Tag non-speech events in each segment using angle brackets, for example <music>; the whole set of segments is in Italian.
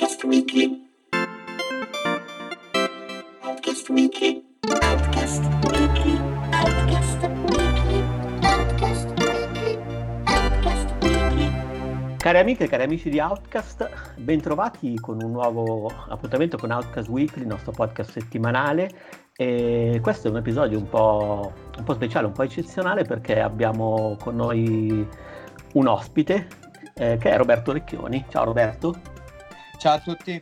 Outcast Weekly. Outcast Weekly. Outcast Weekly. Outcast Weekly. Outcast Weekly. Outcast Weekly. Cari amiche e cari amici di Outcast, bentrovati con un nuovo appuntamento con Outcast Weekly, il nostro podcast settimanale. E questo è un episodio un po', un po' speciale, un po' eccezionale perché abbiamo con noi un ospite eh, che è Roberto Recchioni. Ciao Roberto. Ciao a tutti.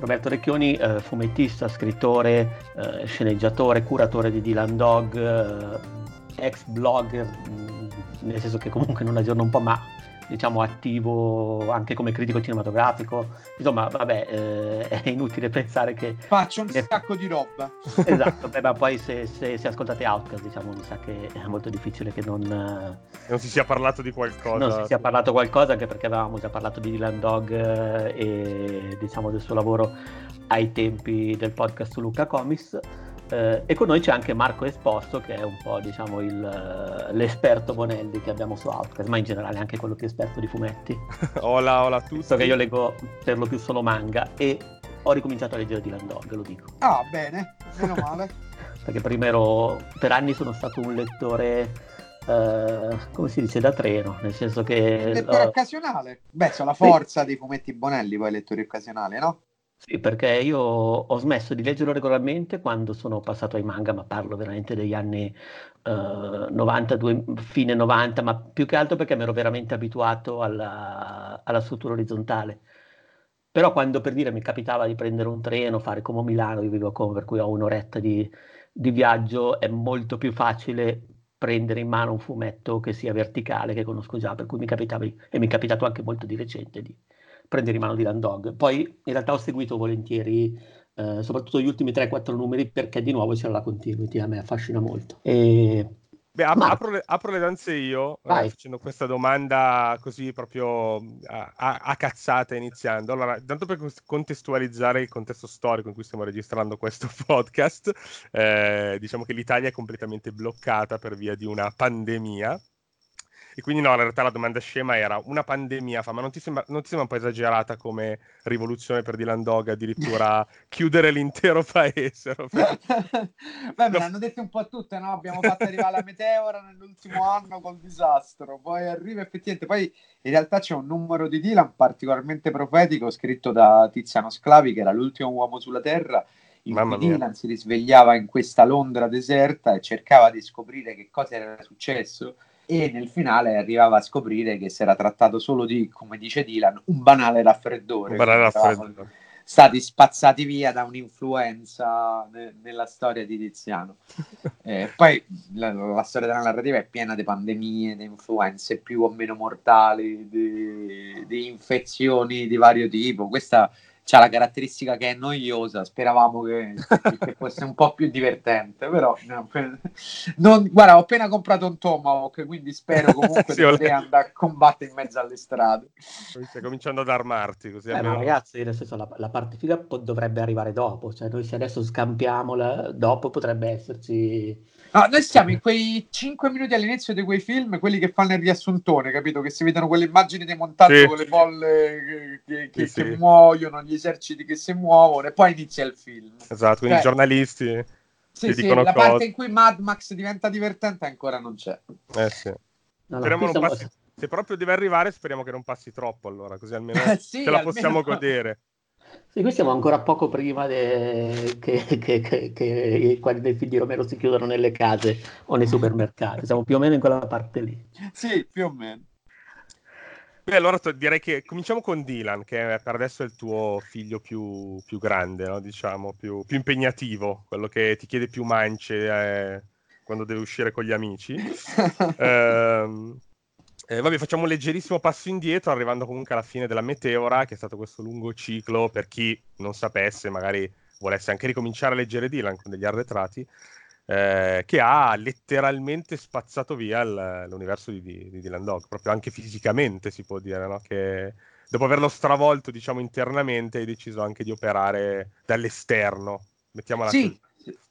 Roberto Recchioni, eh, fumettista, scrittore, eh, sceneggiatore, curatore di Dylan Dog, eh, ex blogger, mh, nel senso che comunque non aggiorna un po', ma diciamo attivo anche come critico cinematografico. Insomma, vabbè, eh, è inutile pensare che... Faccio un sacco di roba. <laughs> Esatto, beh, ma <laughs> poi se, se- se ascoltate Outcast, diciamo, mi sa che è molto difficile che non, eh, non si sia parlato di qualcosa. non si sia parlato qualcosa, anche perché avevamo già parlato di Dylan Dog eh, e diciamo del suo lavoro ai tempi del podcast su Luca Comics. Eh, e con noi c'è anche Marco Esposto, che è un po' diciamo il, eh, l'esperto Bonelli che abbiamo su Outcast, ma in generale anche quello più esperto di fumetti. <laughs> Hola, hola a tutti. Visto che io leggo per lo più solo manga e ho ricominciato a leggere Dylan Dog, lo dico. Ah, bene, meno male. <laughs> perché prima ero per anni sono stato un lettore eh, come si dice da treno nel senso che Lettore eh, occasionale. Beh, c'è la forza dei fumetti Bonelli, poi lettori occasionali, no? Sì, perché io ho smesso di leggerlo regolarmente quando sono passato ai manga ma parlo veramente degli anni eh, 92 fine 90 ma più che altro perché mi ero veramente abituato alla, alla struttura orizzontale. Però quando per dire mi capitava di prendere un treno fare come Milano io vivo a Como per cui ho un'oretta di di viaggio è molto più facile prendere in mano un fumetto che sia verticale, che conosco già, per cui mi capitava, e mi è capitato anche molto di recente di prendere in mano Dylan Dog. Poi in realtà ho seguito volentieri eh, soprattutto gli ultimi 3-4 numeri perché di nuovo c'era la continuity, a me affascina molto. E... Beh, ap- Ma- apro, le, apro le danze io, eh, facendo questa domanda così proprio a, a- a cazzata iniziando. Allora, tanto per contestualizzare il contesto storico in cui stiamo registrando questo <laughs> podcast, eh, diciamo che l'Italia è completamente bloccata per via di una pandemia. E quindi no, in realtà la domanda scema era una pandemia, fa, ma non ti sembra, non ti sembra un po' esagerata come rivoluzione per Dylan Dog addirittura <laughs> chiudere l'intero paese? Beh, <laughs> me l'hanno detto un po' tutte, no? Abbiamo fatto arrivare la meteora nell'ultimo anno col disastro, poi arriva effettivamente, poi in realtà c'è un numero di Dylan particolarmente profetico scritto da Tiziano Sclavi, che era l'ultimo uomo sulla Terra, in Mamma cui. Dylan si risvegliava in questa Londra deserta e cercava di scoprire che cosa era successo e nel finale arrivava a scoprire che si era trattato solo di, come dice Dylan, un banale raffreddore. Un banale raffreddore. stati spazzati via da un'influenza ne- nella storia di Tiziano. <laughs> Eh, poi la, la storia della narrativa è piena di pandemie, di influenze più o meno mortali, di, di infezioni di vario tipo. Questa ha la caratteristica che è noiosa, speravamo che, che fosse un po' più divertente, però no, per- non- guarda, ho appena comprato un Tomahawk, quindi spero comunque <laughs> Sì, di poter andare a combattere in mezzo alle strade. Stai cominciando ad armarti così Eh, ma almeno- ragazzi, nel senso, la, la parte figa po- dovrebbe arrivare dopo, cioè noi se adesso scampiamola, dopo potrebbe esserci... No, noi siamo in quei 5 minuti all'inizio di quei film, quelli che fanno il riassuntone, capito? Che si vedono quelle immagini di montaggio Sì. con le bolle che, che- che- Sì, che sì. muoiono, gli eserciti che si muovono, e poi inizia il film. Esatto, quindi i Cioè- giornalisti, Sì, sì, dicono la cose. parte in cui Mad Max diventa divertente ancora non c'è. eh sì. No, no, passi- Se proprio deve arrivare, speriamo che non passi troppo allora, così almeno <laughs> Sì, ce la almeno- possiamo godere. Sì, qui siamo ancora poco prima de- che, che- che- che quelli del film di Romero si chiudano nelle case o nei supermercati, siamo più o meno in quella parte lì. Sì, più o meno. Beh, allora direi che cominciamo con Dylan, che per adesso è il tuo figlio più, più grande, no? diciamo, più, più impegnativo, quello che ti chiede più mance eh, quando deve uscire con gli amici. <laughs> Ehm, eh, vabbè, facciamo un leggerissimo passo indietro, arrivando comunque alla fine della Meteora, che è stato questo lungo ciclo, per chi non sapesse, magari volesse anche ricominciare a leggere Dylan con degli arretrati, eh, che ha letteralmente spazzato via il- l'universo di, di, di Dylan Dog, proprio anche fisicamente si può dire, no? che dopo averlo stravolto, diciamo, internamente, hai deciso anche di operare dall'esterno, mettiamola Sì, così.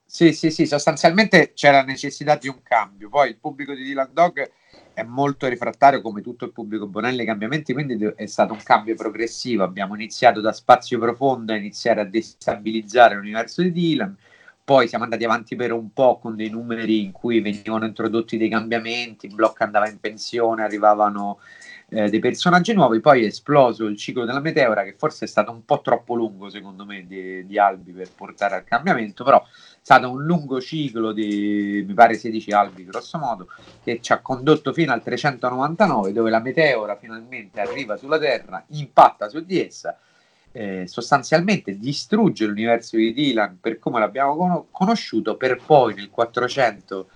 sì, sì, sì, sostanzialmente c'era necessità di un cambio. Poi il pubblico di Dylan Dog è molto refrattario come tutto il pubblico Bonelli ai cambiamenti, quindi è stato un cambio progressivo. Abbiamo iniziato da spazio profondo a iniziare a destabilizzare l'universo di Dylan, poi siamo andati avanti per un po' con dei numeri in cui venivano introdotti dei cambiamenti, Block andava in pensione, arrivavano eh, dei personaggi nuovi, poi è esploso il ciclo della meteora che forse è stato un po' troppo lungo secondo me di, di albi per portare al cambiamento, però è stato un lungo ciclo di mi pare 16 albi grosso modo che ci ha condotto fino al 399 dove la meteora finalmente arriva sulla Terra, impatta su di essa. Eh, sostanzialmente distrugge l'universo di Dylan per come l'abbiamo con- conosciuto per poi nel 400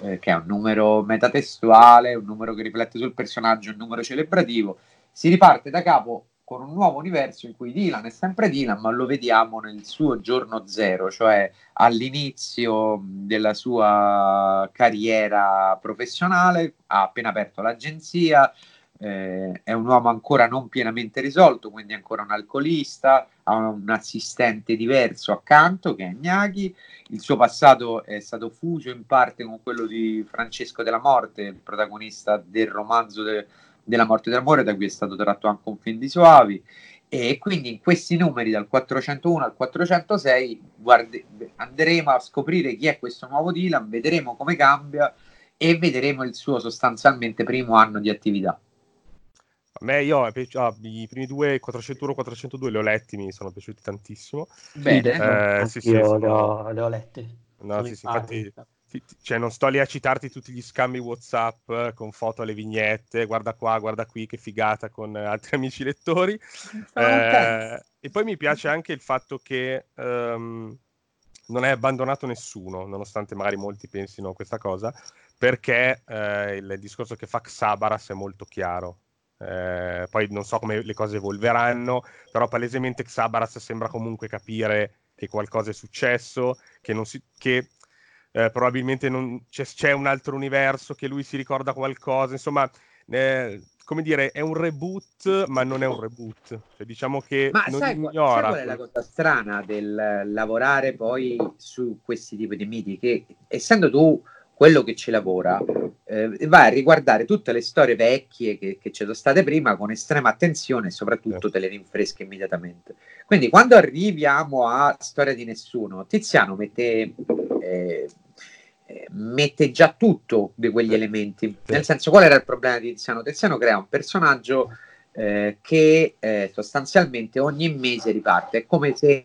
eh, che è un numero metatestuale, un numero che riflette sul personaggio, un numero celebrativo. Si riparte da capo con un nuovo universo in cui Dylan è sempre Dylan, ma lo vediamo nel suo giorno zero, cioè all'inizio della sua carriera professionale, ha appena aperto l'agenzia, eh, è un uomo ancora non pienamente risolto, quindi ancora un alcolista, ha un assistente diverso accanto che è Gnaghi, il suo passato è stato fuso in parte con quello di Francesco della Morte, il protagonista del romanzo de- della morte d'amore, da cui è stato tratto anche un film di Soavi. E quindi in questi numeri dal 401 al 406 guardi- andremo a scoprire chi è questo nuovo Dylan, vedremo come cambia e vedremo il suo sostanzialmente primo anno di attività. A me io ah, i primi due, 401 402, li ho letti, mi sono piaciuti tantissimo. Bene, eh, sì, sì, sono... le, ho, le ho lette. No, sì, sì, infatti, cioè, non sto lì a citarti tutti gli scambi WhatsApp eh, con foto alle vignette, guarda qua, guarda qui, che figata con altri <laughs> amici lettori. Eh, e poi mi piace anche il fatto che um, non è abbandonato nessuno, nonostante magari molti pensino a questa cosa, perché eh, il discorso che fa Xabaras è molto chiaro eh, poi non so come le cose evolveranno, però palesemente Xabaras sembra comunque capire che qualcosa è successo, che, si, che eh, probabilmente non, c'è, c'è, un altro universo, che lui si ricorda qualcosa, insomma, eh, come dire, è un reboot, ma non è un reboot. Cioè, diciamo che ma non sai, ignora. Sai qual è la cosa strana del lavorare poi su questi tipi di miti? Che essendo tu quello che ci lavora eh, va a riguardare tutte le storie vecchie che, che ci sono state prima con estrema attenzione e soprattutto te le rinfresca immediatamente. Quindi quando arriviamo a Storia di Nessuno, Tiziano mette, eh, eh mette già tutto di quegli elementi. Nel senso, qual era il problema di Tiziano? Tiziano crea un personaggio eh, che eh, sostanzialmente ogni mese riparte. È come se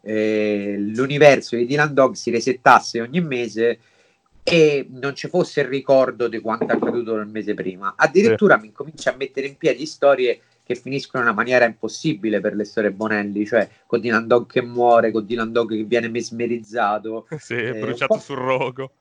eh, l'universo di Dylan Dog si resettasse ogni mese e non ci fosse il ricordo di quanto accaduto nel mese prima. Addirittura sì. mi incomincia a mettere in piedi storie che finiscono in una maniera impossibile per le storie Bonelli, cioè con Dylan Dog che muore, con Dylan Dog che viene mesmerizzato. <laughs> Sì, eh, bruciato sul rogo.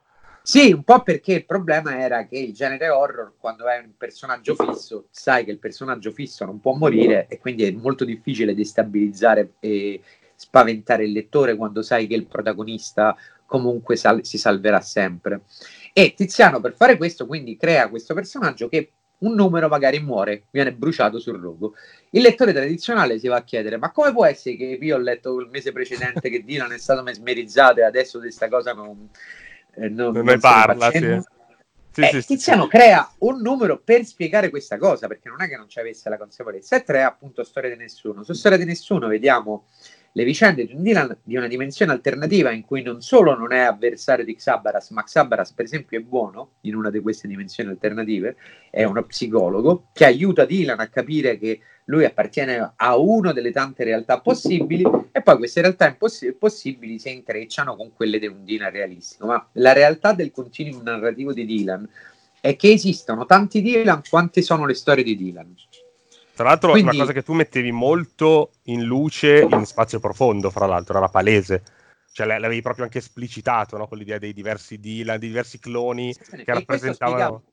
Sì, un po' perché il problema era che il genere horror, quando è un personaggio fisso, sai che il personaggio fisso non può morire e quindi è molto difficile destabilizzare e spaventare il lettore quando sai che il protagonista comunque sal- si salverà sempre. E Tiziano per fare questo quindi crea questo personaggio che un numero magari muore, viene bruciato sul rogo. Il lettore tradizionale si va a chiedere: ma come può essere che io ho letto il mese precedente che Dylan è stato mesmerizzato e adesso di questa cosa non, eh, non, non ne parla? Sì. Sì, eh, sì, Tiziano crea un numero per spiegare questa cosa perché non è che non ci avesse la consapevolezza e tre appunto storia di nessuno su storia di nessuno vediamo le vicende di un Dylan di una dimensione alternativa in cui non solo non è avversario di Xabaras, ma Xabaras per esempio è buono in una di queste dimensioni alternative, è uno psicologo che aiuta Dylan a capire che lui appartiene a una delle tante realtà possibili e poi queste realtà imposs- possibili si intrecciano con quelle di un Dylan realistico. Ma la realtà del continuum narrativo di Dylan è che esistono tanti Dylan quante sono le storie di Dylan. Tra l'altro, Quindi... una cosa che tu mettevi molto in luce in spazio profondo, fra l'altro, era palese. Cioè, l'avevi proprio anche esplicitato no? con l'idea dei diversi Dylan, dei diversi cloni sì, che rappresentavano.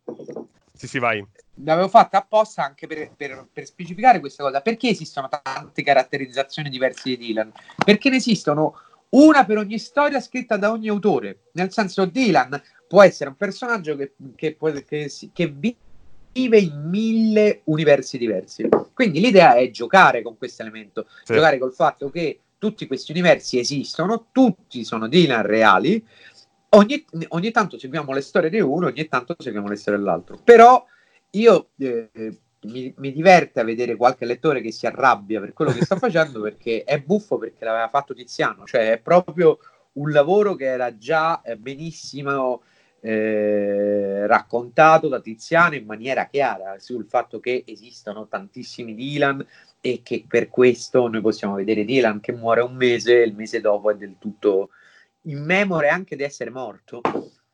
Sì, sì, vai. L'avevo fatta apposta anche per, per, per, specificare questa cosa. Perché esistono tante caratterizzazioni diverse di Dylan? Perché ne esistono una per ogni storia scritta da ogni autore. Nel senso, Dylan può essere un personaggio che, che, che, che, che vive in mille universi diversi. Quindi l'idea è giocare con questo elemento, sì. giocare col fatto che tutti questi universi esistono, tutti sono Dylan reali ogni, ogni tanto seguiamo le storie di uno, ogni tanto seguiamo le storie dell'altro. Però io eh, mi, mi, diverte a vedere qualche lettore che si arrabbia per quello che sta <laughs> facendo perché è buffo perché l'aveva fatto Tiziano, cioè è proprio un lavoro che era già eh, benissimo eh, raccontato da Tiziano in maniera chiara sul fatto che esistono tantissimi Dylan e che per questo noi possiamo vedere Dylan che muore un mese e il mese dopo è del tutto in memoria anche di essere morto.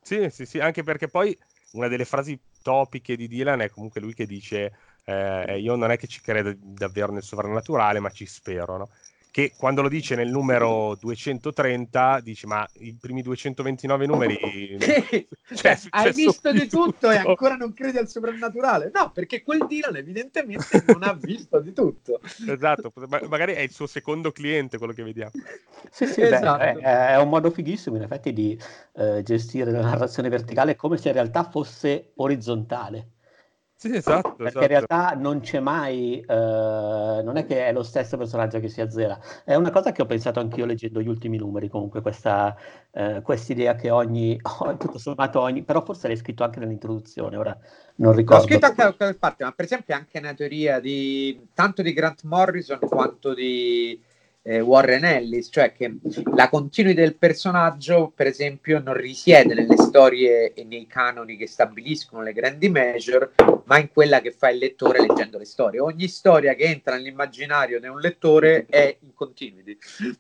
Sì, sì, sì, anche perché poi una delle frasi topiche di Dylan è comunque lui che dice eh, io non è che ci credo davvero nel sovrannaturale, ma ci spero, no? Che quando lo dice nel numero 230 dici ma i primi 229 numeri <laughs> <laughs> cioè, hai visto di tutto, tutto, e ancora non credi al soprannaturale. No perché quel Dylan evidentemente non ha visto di tutto. Esatto magari è il suo secondo cliente quello che vediamo. Sì, sì, esatto. beh, è, è, un modo fighissimo in effetti di eh, gestire la narrazione verticale come se in realtà fosse orizzontale sì, esatto. Perché esatto. in realtà non c'è mai, eh, non è che è lo stesso personaggio che si azzera. È una cosa che ho pensato anch'io leggendo gli ultimi numeri, comunque, questa eh, idea che ogni, <laughs> oh, tutto sommato ogni, però forse l'hai scritto anche nell'introduzione, ora non ricordo. Ho scritto anche da qualche parte, ma per esempio anche una teoria di, tanto di Grant Morrison quanto di eh, Warren Ellis, cioè che la continuità del personaggio, per esempio, non risiede nelle storie e nei canoni che stabiliscono le grandi major, ma in quella che fa il lettore leggendo le storie. Ogni storia che entra nell'immaginario di un lettore è in continuity,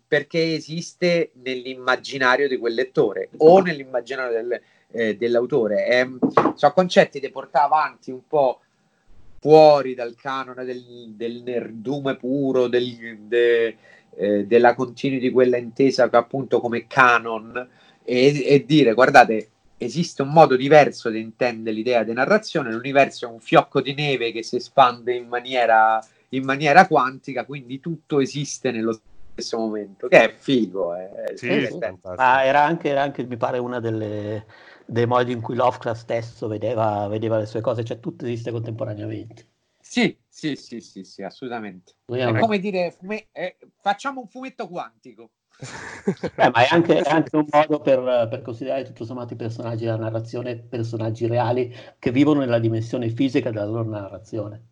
perché esiste nell'immaginario di quel lettore o nell'immaginario del, eh, dell'autore. È, sono concetti da portare avanti un po' fuori dal canone del, del nerdume puro, del, de, eh, della continuity, quella intesa appunto come canon, e, e, dire guardate, esiste un modo diverso di intendere l'idea di narrazione, l'universo è un fiocco di neve che si espande in maniera, in maniera quantica, quindi tutto esiste nello stesso momento, che è figo. È, sì, è ah, era, anche, era anche, mi pare, una delle dei modi in cui Lovecraft stesso vedeva, vedeva le sue cose, cioè tutto esiste contemporaneamente. Sì, sì, sì, sì, sì assolutamente. È come dire, fume- eh, facciamo un fumetto quantico. <laughs> eh, ma è anche, è anche, un modo per, per, considerare tutto sommato i personaggi della narrazione personaggi reali che vivono nella dimensione fisica della loro narrazione.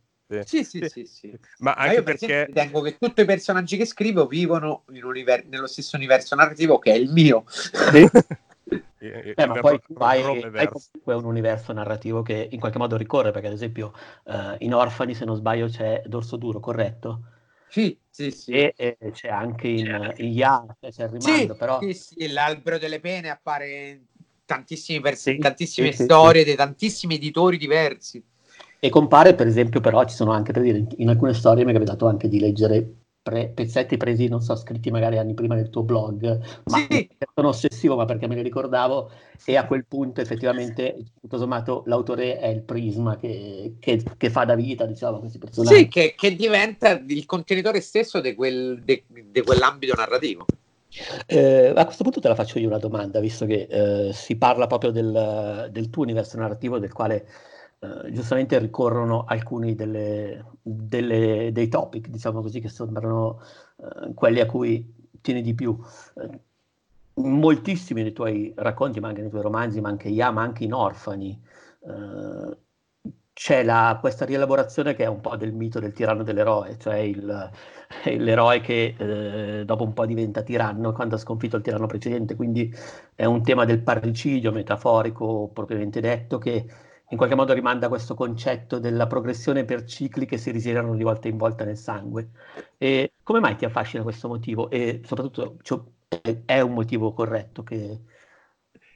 Sì, sì, sì, sì, sì. Ma anche ma io perché per ritengo che tutti i personaggi che scrivo vivono univer- nello stesso universo narrativo che è il mio. Sì. <laughs> Eh, ma poi tu hai, hai, comunque un universo narrativo che in qualche modo ricorre, perché ad esempio uh, in Orfani, se non sbaglio, c'è Dorso Duro, corretto? Sì, sì, sì. E, e c'è anche in, c'è. in Ya, cioè c'è il rimando, sì, però... Sì, sì, l'albero delle pene appare in tantissimi vers- sì, tantissime sì, storie di tantissimi editori diversi. E compare, per esempio, però ci sono anche, per dire, in alcune storie mi è capitato anche di leggere pre- pezzetti presi, non so, scritti magari anni prima del tuo blog, ma sì. sono ossessivo, ma perché me li ricordavo, e a quel punto effettivamente, tutto sommato, l'autore è il prisma che, che, che fa da vita, diciamo, questi personaggi. Sì, che, che diventa il contenitore stesso di quel, quell'ambito narrativo. Eh, a questo punto te la faccio io una domanda, visto che eh, si parla proprio del, del, tuo universo narrativo, del quale eh, giustamente ricorrono alcuni delle, delle, dei topic, diciamo così, che sembrano uh, quelli a cui tieni di più. Uh, moltissimi dei tuoi racconti, ma anche nei tuoi romanzi, ma anche Yama, anche in Orfani, c'è la, questa rielaborazione che è un po' del mito del tiranno dell'eroe, cioè il, <laughs> l'eroe che eh, dopo un po' diventa tiranno quando ha sconfitto il tiranno precedente, quindi è un tema del parricidio metaforico propriamente detto che in qualche modo rimanda a questo concetto della progressione per cicli che si risiedono di volta in volta nel sangue. E come mai ti affascina questo motivo? E soprattutto cioè, è un motivo corretto che,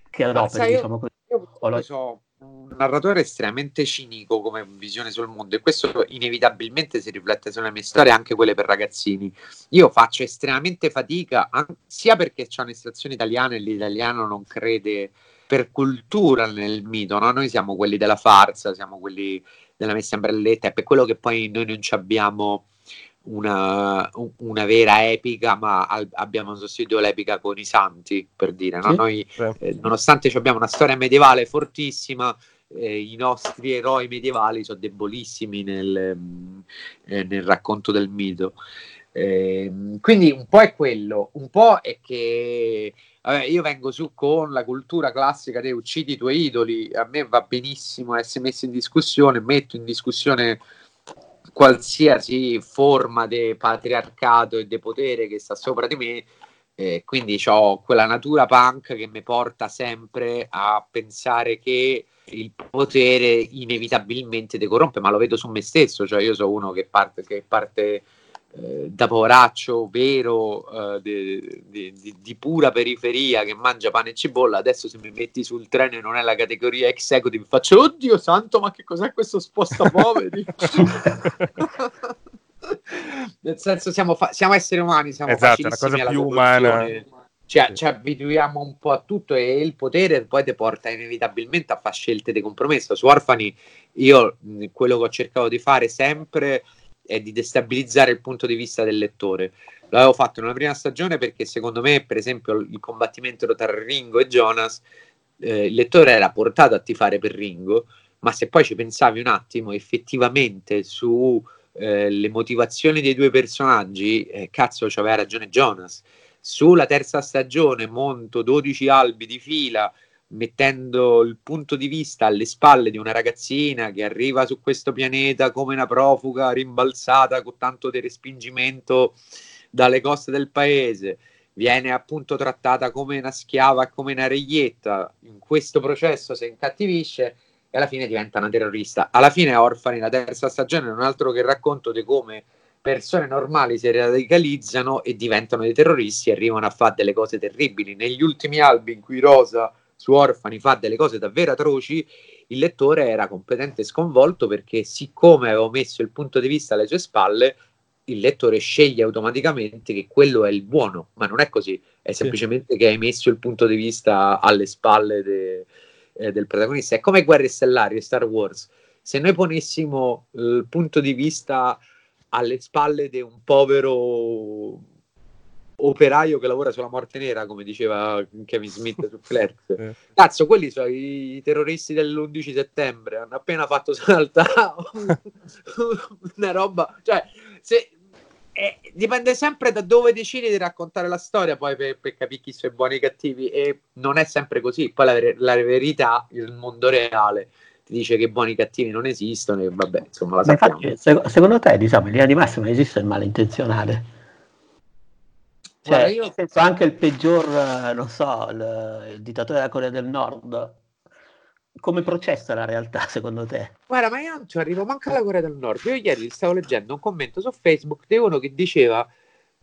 che adoperi, diciamo così? Io, io so un narratore estremamente cinico come visione sul mondo e questo inevitabilmente si riflette sulle mie storie, anche quelle per ragazzini. Io faccio estremamente fatica, sia perché c'è un'estrazione italiana e l'italiano non crede per cultura nel mito, no? noi siamo quelli della farsa, siamo quelli della messa in brelletta, e per quello che poi noi non abbiamo una, una, vera epica, ma al, abbiamo sostituito l'epica con i santi, per dire. No? Noi, eh, nonostante abbiamo una storia medievale fortissima, eh, i nostri eroi medievali sono debolissimi nel, eh, nel racconto del mito. Ehm, quindi un po' è quello, un po' è che vabbè, io vengo su con la cultura classica dei uccidi i tuoi idoli, a me va benissimo essere messo in discussione, metto in discussione qualsiasi forma di patriarcato e di potere che sta sopra di me, eh, quindi ho quella natura punk che mi porta sempre a pensare che il potere inevitabilmente ti corrompe, ma lo vedo su me stesso, cioè io sono uno che parte, che parte eh, da poveraccio vero eh, di, di, di, pura periferia che mangia pane e cipolla adesso se mi metti sul treno e non è la categoria executive faccio oddio santo ma che cos'è questo sposta poveri <laughs> nel senso siamo, fa- siamo, esseri umani siamo esatto, la cosa più umana. Ci, ci, abituiamo un po' a tutto e il potere poi ti porta inevitabilmente a fare scelte di compromesso. Su Orfani io quello che ho cercato di fare sempre è di destabilizzare il punto di vista del lettore. L'avevo fatto nella prima stagione perché secondo me, per esempio, il combattimento tra Ringo e Jonas, eh, il lettore era portato a tifare per Ringo, ma se poi ci pensavi un attimo effettivamente su eh, le motivazioni dei due personaggi, eh, cazzo, aveva ragione Jonas. Sulla terza stagione monto 12 albi di fila mettendo il punto di vista alle spalle di una ragazzina che arriva su questo pianeta come una profuga rimbalzata con tanto di respingimento dalle coste del paese, viene appunto trattata come una schiava, come una reietta, in questo processo si incattivisce e alla fine diventa una terrorista. Alla fine Orfani, la terza stagione, è un altro che racconto di come persone normali si radicalizzano e diventano dei terroristi e arrivano a fare delle cose terribili. Negli ultimi albi in cui Rosa su Orfani fa delle cose davvero atroci, il lettore era completamente sconvolto perché siccome avevo messo il punto di vista alle sue spalle, il lettore sceglie automaticamente che quello è il buono, ma non è così, è semplicemente sì. che hai messo il punto di vista alle spalle de, eh, del protagonista. È come Guerre Stellari e Star Wars. Se noi ponessimo il punto di vista alle spalle di un povero operaio che lavora sulla morte nera, come diceva Kevin Smith su Clerks. <laughs> Eh. Cazzo, quelli sono i terroristi dell'11 settembre, hanno appena fatto saltare una roba, cioè, se, eh, dipende sempre da dove decidi di raccontare la storia poi per, per, capire chi sono i buoni e i cattivi e non è sempre così, poi la, la verità, il mondo reale ti dice che buoni e cattivi non esistono e vabbè, insomma la sappiamo. Infatti, secondo te, diciamo, in linea di massima esiste il malintenzionale? Cioè, io... nel senso, anche il peggior, non so, il, il dittatore della Corea del Nord, come processa la realtà <laughs> secondo te? Guarda, ma io non ci arrivo manco alla Corea del Nord. Io ieri stavo leggendo un commento su Facebook di uno che diceva,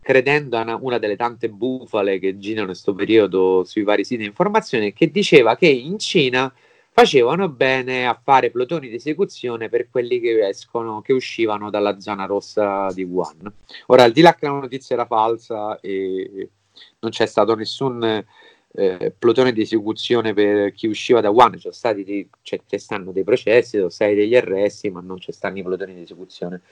credendo a una, una delle tante bufale che girano in questo periodo sui vari siti di informazione, che diceva che in Cina facevano bene a fare plotoni di esecuzione per quelli che escono, che uscivano dalla zona rossa di Wuhan. Ora, al di là che la notizia era falsa e non c'è stato nessun eh, plotone di esecuzione per chi usciva da Wuhan, c'è stati dei, cioè, ci stanno dei processi, sono stati degli arresti, ma non ci stanno i plotoni di esecuzione.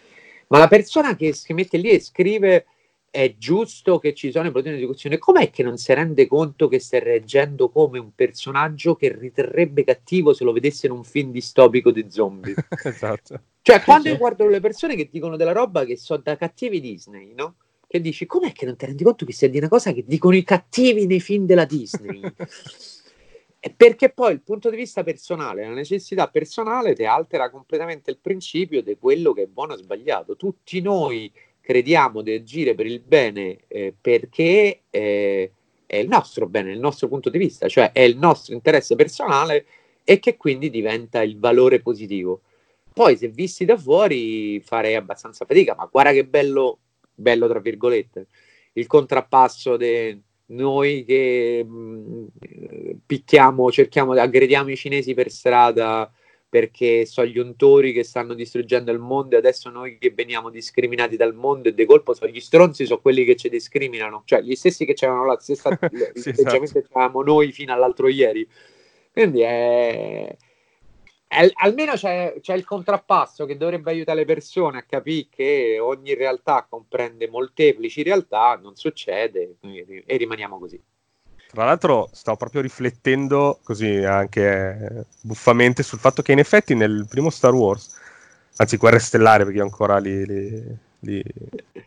Ma la persona che si mette lì e scrive è giusto che ci siano i plotoni di esecuzione, com'è che non si rende conto che stai reggendo come un personaggio che riterrebbe cattivo se lo vedesse in un film distopico di zombie? <laughs> esatto. Cioè, quando io guardo le persone che dicono della roba che sono da cattivi Disney, no? Che dici, com'è che non ti rendi conto che stai di una cosa che dicono i cattivi nei film della Disney? <laughs> perché poi il punto di vista personale, la necessità personale ti altera completamente il principio di quello che è buono o sbagliato. Tutti noi crediamo di agire per il bene eh, perché eh, è il nostro bene, il nostro punto di vista, cioè è il nostro interesse personale e che quindi diventa il valore positivo. Poi se visti da fuori farei abbastanza fatica, ma guarda che bello, bello tra virgolette, il contrappasso di noi che mh, mm, picchiamo, cerchiamo, aggrediamo i cinesi per strada, perché sono gli untori che stanno distruggendo il mondo e adesso noi che veniamo discriminati dal mondo e di colpo sono gli stronzi, sono quelli che ci discriminano, cioè gli stessi che c'erano la stessa <laughs> sì, esatto. che avevamo noi fino all'altro ieri. Quindi è, è almeno c'è, c'è, il contrappasso che dovrebbe aiutare le persone a capire che ogni realtà comprende molteplici realtà, non succede e rimaniamo così. Tra l'altro stavo proprio riflettendo così anche buffamente sul fatto che in effetti nel primo Star Wars, anzi Guerre Stellari perché io ancora li, li, li,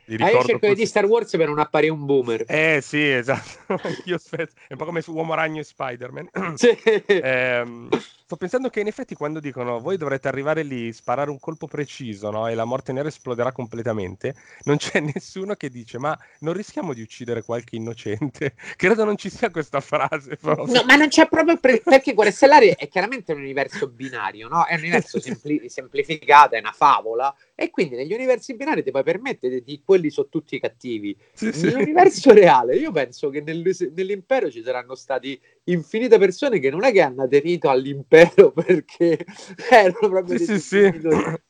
Li Ah, io cerco di così. Star Wars per non apparire un boomer. Eh sì, <laughs> esatto. È un po' come su Uomo Ragno e Spider-Man. <clears throat> Sì. Ehm, sto pensando che in effetti quando dicono voi dovrete arrivare lì, sparare un colpo preciso, no? E la morte nera esploderà completamente, non c'è <laughs> nessuno che dice ma non rischiamo di uccidere qualche innocente? <laughs> Credo non ci sia questa frase proprio. No, ma non c'è proprio pre- perché Guerre Stellari è chiaramente un universo binario, no? È un universo sempli- semplificato, è una favola e quindi negli universi binari ti puoi permettere di quelli sono tutti cattivi. Sì, sì. Nell'universo reale io penso che nel- nell'impero ci saranno stati infinite persone che non è che hanno aderito all'impero <laughs> perché erano proprio Sì, dei sì, sì.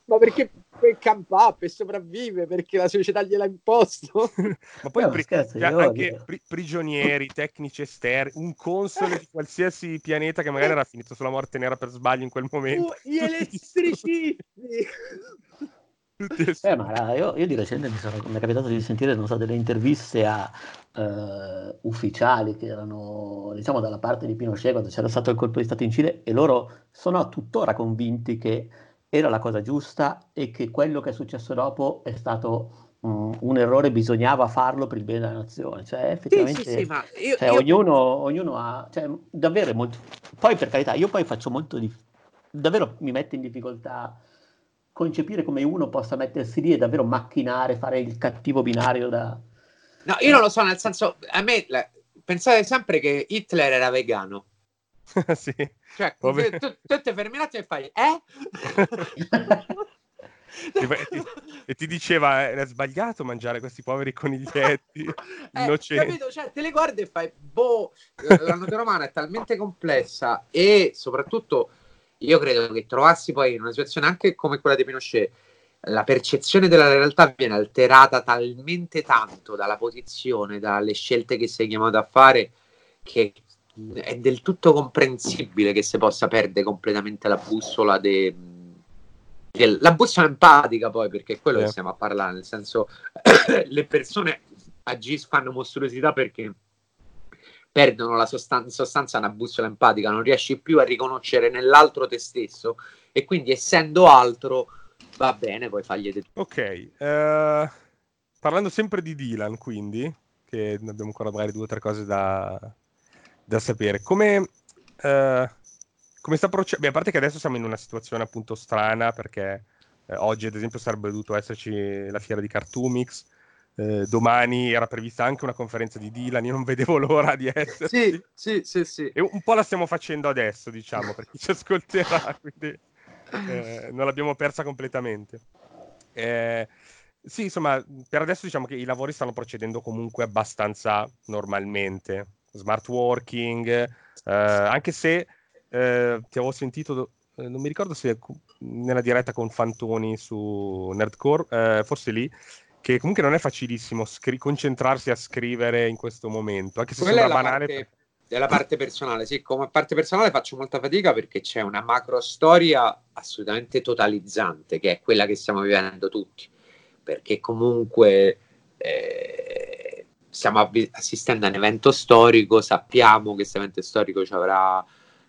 ma perché per campare, per sopravvivere, perché la società gliel'ha imposto. <laughs> Ma poi No, pri- scherzi, cioè, io- anche pri- prigionieri, tecnici esterni, un console di qualsiasi pianeta che magari era finito sulla morte nera per sbaglio in quel momento. Uh, gli elettricisti! <laughs> Eh, ma io, io di recente mi, sono, mi è capitato di sentire non so, delle interviste a eh, ufficiali che erano diciamo dalla parte di Pinochet quando c'era stato il colpo di Stato in Cile e loro sono tuttora convinti che era la cosa giusta e che quello che è successo dopo è stato mm, un errore, bisognava farlo per il bene della nazione. Cioè, Sì, effettivamente, sì, sì, ma io, cioè, io- ognuno, ognuno ha, cioè, davvero molto... Poi per carità, io poi faccio molto di... davvero mi mette in difficoltà concepire come uno possa mettersi lì e davvero macchinare, fare il cattivo binario da... No, io non lo so, nel senso, a me la- pensate sempre che Hitler era vegano. <laughs> sì. Cioè, Vabbè. tu, tu te fermi un attimo e fai, eh? <laughs> E ti, e ti diceva è sbagliato mangiare questi poveri coniglietti <laughs> Eh, innocenti. capito? Cioè, te le guardi e fai, boh, la natura umana è talmente complessa e soprattutto io credo che trovassi poi in una situazione anche come quella di Pinochet, la percezione della realtà viene alterata talmente tanto dalla posizione, dalle scelte che sei chiamato a fare, che è del tutto comprensibile che si possa perdere completamente la bussola de- del- la bussola empatica poi perché è quello Sì. che stiamo a parlare nel senso <coughs> le persone agiscono fanno mostruosità perché perdono la sostan- sostanza una bussola empatica non riesci più a riconoscere nell'altro te stesso e quindi essendo altro va bene poi fagli te Ok, eh, parlando sempre di Dylan, quindi, che abbiamo ancora magari due o tre cose da, da sapere, come, eh, come sta procedendo? A parte che adesso siamo in una situazione appunto strana, perché eh, oggi ad esempio sarebbe dovuto esserci la fiera di Cartoomix, eh, domani era prevista anche una conferenza di Dylan, io non vedevo <laughs> l'ora di esserci. sì sì sì sì E un po' la stiamo facendo adesso, diciamo, per chi ci ascolterà, <laughs> quindi eh, non l'abbiamo persa completamente. Eh, sì, insomma, per adesso diciamo che i lavori stanno procedendo comunque abbastanza normalmente. Smart working, eh, anche se eh, ti avevo sentito, eh, non mi ricordo se nella diretta con Fantoni su Nerdcore, eh, forse lì, che comunque non è facilissimo scri- concentrarsi a scrivere in questo momento, anche se quella è sembra la banale. parte, è la parte personale sì come parte personale faccio molta fatica perché c'è una macro storia assolutamente totalizzante che è quella che stiamo vivendo tutti perché comunque eh, stiamo avvi- assistendo a un evento storico sappiamo che questo evento storico ci avrà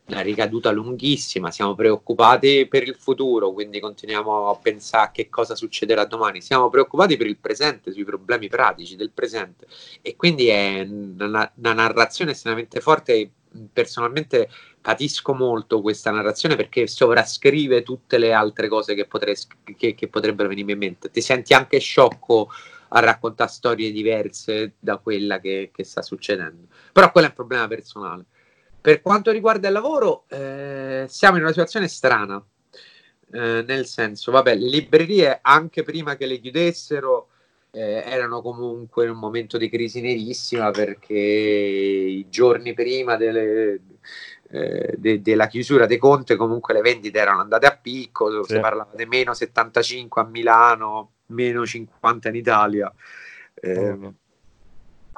una ricaduta lunghissima, siamo preoccupati per il futuro, quindi continuiamo a pensare a che cosa succederà domani, siamo preoccupati per il presente, sui problemi pratici del presente e quindi è una, una narrazione estremamente forte. Personalmente patisco molto questa narrazione perché sovrascrive tutte le altre cose che, potrei, che, che potrebbero venire in mente. Ti senti anche sciocco a raccontare storie diverse da quella che, che sta succedendo. Però quello è un problema personale. Per quanto riguarda il lavoro, eh, siamo in una situazione strana, eh, nel senso, vabbè, le librerie anche prima che le chiudessero eh, erano comunque in un momento di crisi nerissima perché i giorni prima delle, eh, de- della chiusura dei conti comunque le vendite erano andate a picco, Sì. si parlava di meno 75 a Milano, meno 50 in Italia. Oh.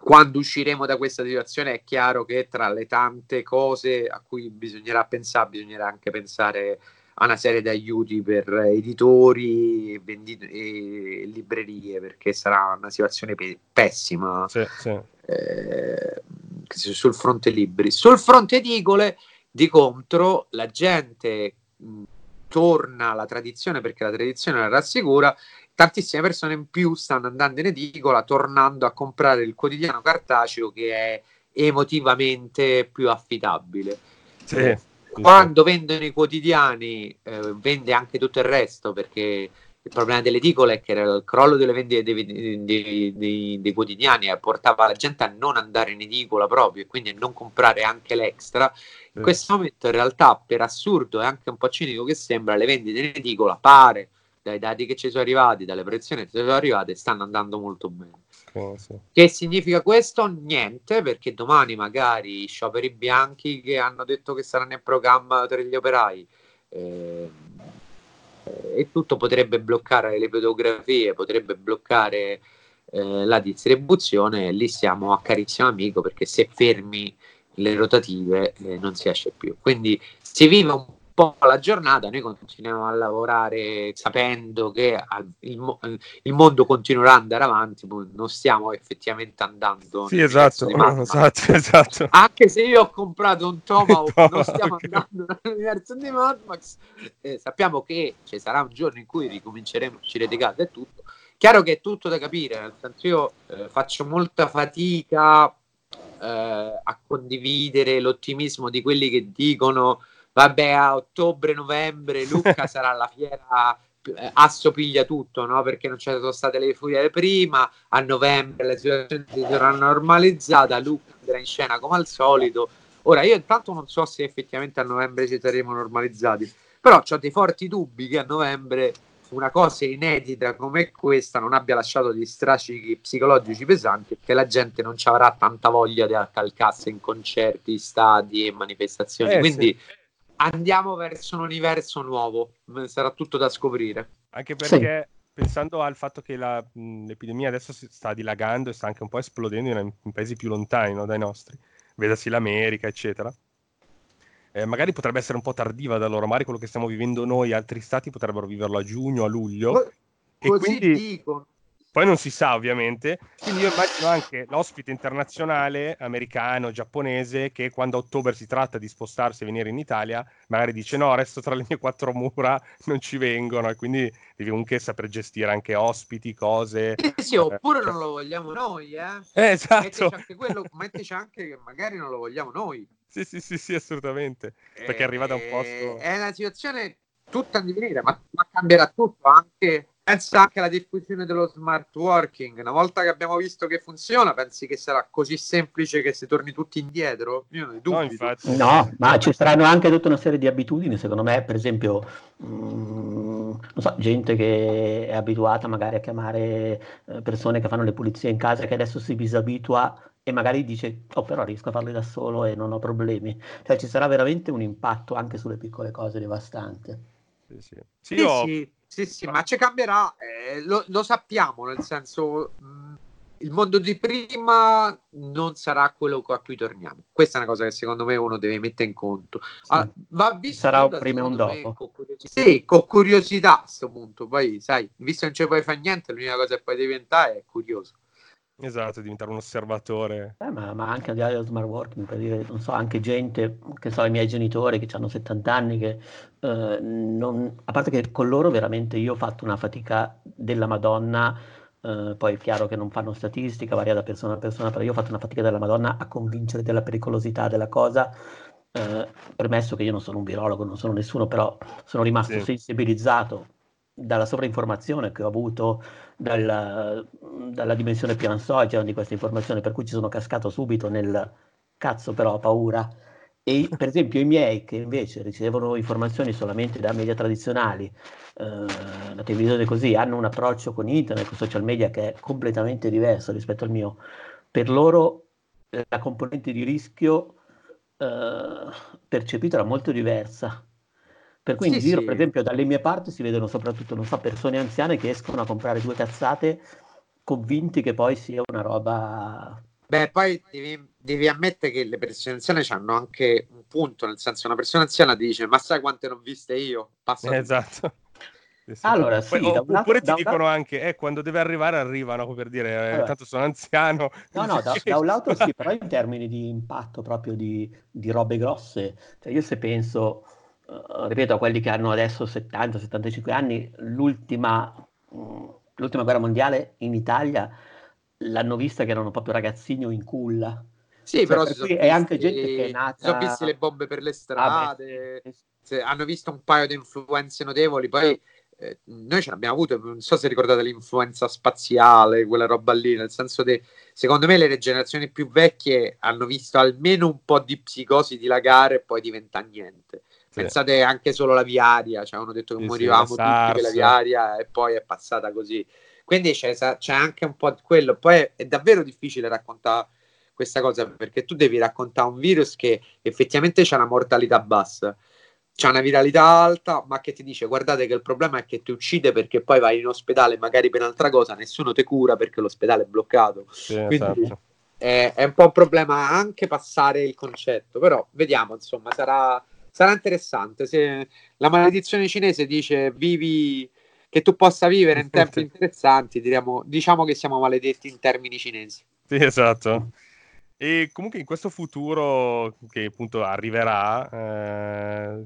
Quando usciremo da questa situazione è chiaro che tra le tante cose a cui bisognerà pensare, bisognerà anche pensare a una serie di aiuti per editori e, vendi- e librerie, perché sarà una situazione pe- pessima Sì, sì. eh, sul fronte libri. Sul fronte edicole, di contro, la gente mh, torna la tradizione perché la tradizione la rassicura, tantissime persone in più stanno andando in edicola tornando a comprare il quotidiano cartaceo che è emotivamente più affidabile. Sì, Eh, sì, Quando vendono i quotidiani, eh, vende anche tutto il resto perché il problema delle edicole è che il crollo delle vendite dei, dei- dei- dei- quotidiani eh, portava la gente a non andare in edicola proprio e quindi a non comprare anche l'extra. In Sì. questo momento, in realtà, per assurdo e anche un po' cinico che sembra, le vendite in edicola pare dai dati che ci sono arrivati, dalle proiezioni che ci sono arrivate, stanno andando molto bene. sì. Che significa questo? Niente, perché domani magari i scioperi bianchi che hanno detto che saranno in programma per gli operai eh, e tutto potrebbe bloccare le fotografie, potrebbe bloccare eh, la distribuzione. Lì siamo a carissimo amico perché se fermi le rotative eh, non si esce più. Quindi si vive un po' la giornata, noi continuiamo a lavorare sapendo che il, il mondo continuerà ad andare avanti, non stiamo effettivamente andando. Sì, esatto, <laughs> esatto, esatto. Anche se io ho comprato un Tomahawk, <laughs> non Tomahawk. stiamo andando nell'universo di Mad Max. Eh, sappiamo che ci sarà un giorno in cui ricominceremo a uscire di casa e tutto. Chiaro che è tutto da capire, nel senso io eh, faccio molta fatica eh, a condividere l'ottimismo di quelli che dicono vabbè a ottobre-novembre Lucca <laughs> sarà la fiera eh, assopiglia tutto, no? Perché non ci sono state le furie prima, a novembre la situazione si sarà normalizzata, Lucca andrà in scena come al solito. Ora io intanto non so se effettivamente a novembre ci saremo normalizzati, però ho dei forti dubbi che a novembre una cosa inedita come questa non abbia lasciato degli strascichi psicologici pesanti che la gente non ci avrà tanta voglia di accalcarsi in concerti, stadi e manifestazioni. Eh, Quindi andiamo verso un universo nuovo, sarà tutto da scoprire. Anche perché pensando al fatto che la- mh, l'epidemia adesso si sta dilagando e sta anche un po' esplodendo in, in paesi più lontani no, dai nostri, vedasi l'America, eccetera. Eh, magari potrebbe essere un po' tardiva da loro, magari quello che stiamo vivendo noi, altri stati potrebbero viverlo a giugno, a luglio. E Così quindi dicono. Poi non si sa ovviamente, quindi io immagino anche l'ospite internazionale americano, giapponese, che quando a ottobre si tratta di spostarsi e venire in Italia, magari dice no, resto tra le mie quattro mura, non ci vengono e quindi devi comunque saper gestire anche ospiti, cose. Sì, sì, oppure non lo vogliamo noi, eh. Eh, esatto, Mettici anche quello, mettici anche che magari non lo vogliamo noi. sì, sì, sì, sì, assolutamente. Perché arriva da un Eh, posto- È una situazione tutta in divenire, ma, ma cambierà tutto anche. Pensa anche alla diffusione dello smart working. Una volta che abbiamo visto che funziona, pensi che sarà così semplice che si torni tutti indietro? Io non No, dubito. infatti. No, ma ci saranno anche tutta una serie di abitudini, secondo me, per esempio, mm, non so, gente che è abituata magari a chiamare eh, persone che fanno le pulizie in casa, che adesso si disabitua e magari dice, oh però riesco a farle da solo e non ho problemi. Cioè ci sarà veramente un impatto anche sulle piccole cose devastante. Sì, sì. Sì, Sì, io- sì, sì, ma ci cambierà, eh, lo, lo sappiamo, nel senso, mh, il mondo di prima non sarà quello a cui torniamo. Questa è una cosa che secondo me uno deve mettere in conto. Ah, va visto Sarà un prima e un secondo me, dopo. con curiosità. Sì, con curiosità a questo punto. Poi, sai, visto che non ci puoi fare niente, l'unica cosa che puoi diventare è curioso. Esatto, diventare un osservatore. Eh, ma, ma anche al di là dello smart working, per dire, non so, anche gente, che so, i miei genitori che hanno 70 anni, che eh, non, a parte che con loro veramente io ho fatto una fatica della Madonna, eh, poi è chiaro che non fanno statistica, varia da persona a persona, però io ho fatto una fatica della Madonna a convincere della pericolosità della cosa, eh, premesso che io non sono un virologo, non sono nessuno, però sono rimasto Sì. sensibilizzato dalla sovrainformazione che ho avuto dalla, dalla dimensione più ansogena di questa informazione, per cui ci sono cascato subito nel cazzo però ho paura. E per esempio i miei che invece ricevono informazioni solamente da media tradizionali, eh, la televisione così, hanno un approccio con internet, con social media che è completamente diverso rispetto al mio. Per loro la componente di rischio eh, percepita era molto diversa. Per cui in Sì, giro, sì. per esempio, dalle mie parti si vedono soprattutto, non so, persone anziane che escono a comprare due cazzate convinti che poi sia una roba Beh, poi devi, devi ammettere che le persone anziane hanno anche un punto, nel senso una persona anziana ti dice ma sai quante ne ho viste io? Passa Eh, <laughs> esatto. Allora, sì, Poi- da un lato- oppure ti dicono lato- anche, eh, quando deve arrivare arrivano, per dire, eh, Allora. tanto sono anziano. <laughs> No, no, da, da un lato sì, però in termini di impatto proprio di, di robe grosse, cioè io se penso ripeto, a quelli che hanno adesso 70-75 anni, l'ultima, mh, l'ultima guerra mondiale in Italia l'hanno vista che erano proprio ragazzini o in culla. Sì, Cioè, però per sono cui è visti, anche gente che è nata- sono visti le bombe per le Ah, strade, beh, se- hanno visto un paio di influenze notevoli, poi eh, noi ce l'abbiamo avuto, non so se ricordate l'influenza spaziale, quella roba lì, nel senso che secondo me le generazioni più vecchie hanno visto almeno un po' di psicosi dilagare e poi diventa niente. Sì. Pensate anche solo alla viaria, cioè hanno detto che Sì, sì, morivamo la tutti per la viaria e poi è passata così. Quindi c'è, c'è anche un po' di quello. Poi è, è davvero difficile raccontare questa cosa perché tu devi raccontare un virus che effettivamente c'ha una mortalità bassa, c'ha una viralità alta, ma che ti dice guardate che il problema è che ti uccide perché poi vai in ospedale magari per un'altra cosa, nessuno ti cura perché l'ospedale è bloccato. Sì, Quindi- esatto. È, è un po' un problema anche passare il concetto, però vediamo, insomma, sarà, sarà interessante. Se la maledizione cinese dice vivi che tu possa vivere in <laughs> tempi interessanti, diremo, diciamo che siamo maledetti in termini cinesi. Sì, esatto. E comunque in questo futuro che appunto arriverà, eh,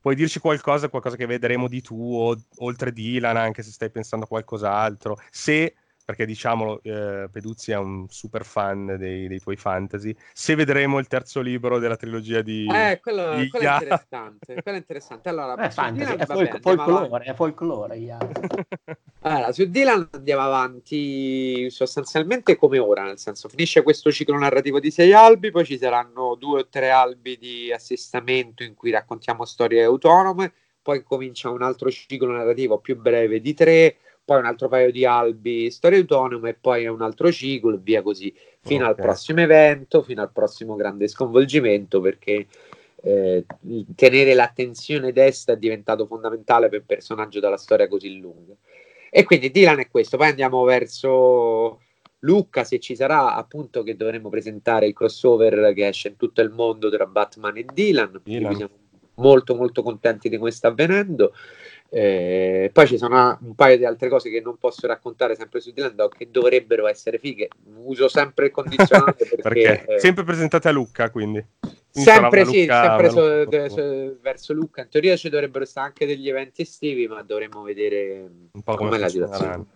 puoi dirci qualcosa, qualcosa che vedremo di tuo, oltre Dylan, anche se stai pensando a qualcos'altro. Se, perché diciamolo, eh, Peduzzi è un super fan dei, dei tuoi fantasy, se vedremo il terzo libro della trilogia di... Eh, quello, di quello è interessante. quello è interessante. Allora, È su fantasy, Dylan, è va folk- bene, andiamo avanti. folklore, è folklore. yeah. <laughs> Allora, su Dylan andiamo avanti sostanzialmente come ora, nel senso finisce questo ciclo narrativo di sei albi, poi ci saranno due o tre albi di assestamento in cui raccontiamo storie autonome, poi comincia un altro ciclo narrativo più breve di tre, poi un altro paio di albi storie autonome e poi un altro ciclo e via così, fino al Ok. prossimo evento, fino al prossimo grande sconvolgimento perché eh, tenere l'attenzione destra è diventato fondamentale per un personaggio dalla storia così lunga. E quindi Dylan è questo. Poi andiamo verso Lucca, se ci sarà, appunto, che dovremo presentare il crossover che esce in tutto il mondo tra Batman e Dylan. Dylan. Siamo molto, molto contenti di come sta avvenendo. Eh, poi ci sono un paio di altre cose che non posso raccontare sempre su Dylan Dog che dovrebbero essere fighe. Uso sempre il condizionante <laughs> perché, Perché eh, sempre presentate a Lucca, quindi. Sempre sì, Lucca- sempre so- so- verso Lucca. In teoria ci dovrebbero stare anche degli eventi estivi, ma dovremmo vedere un po' come com'è la situazione.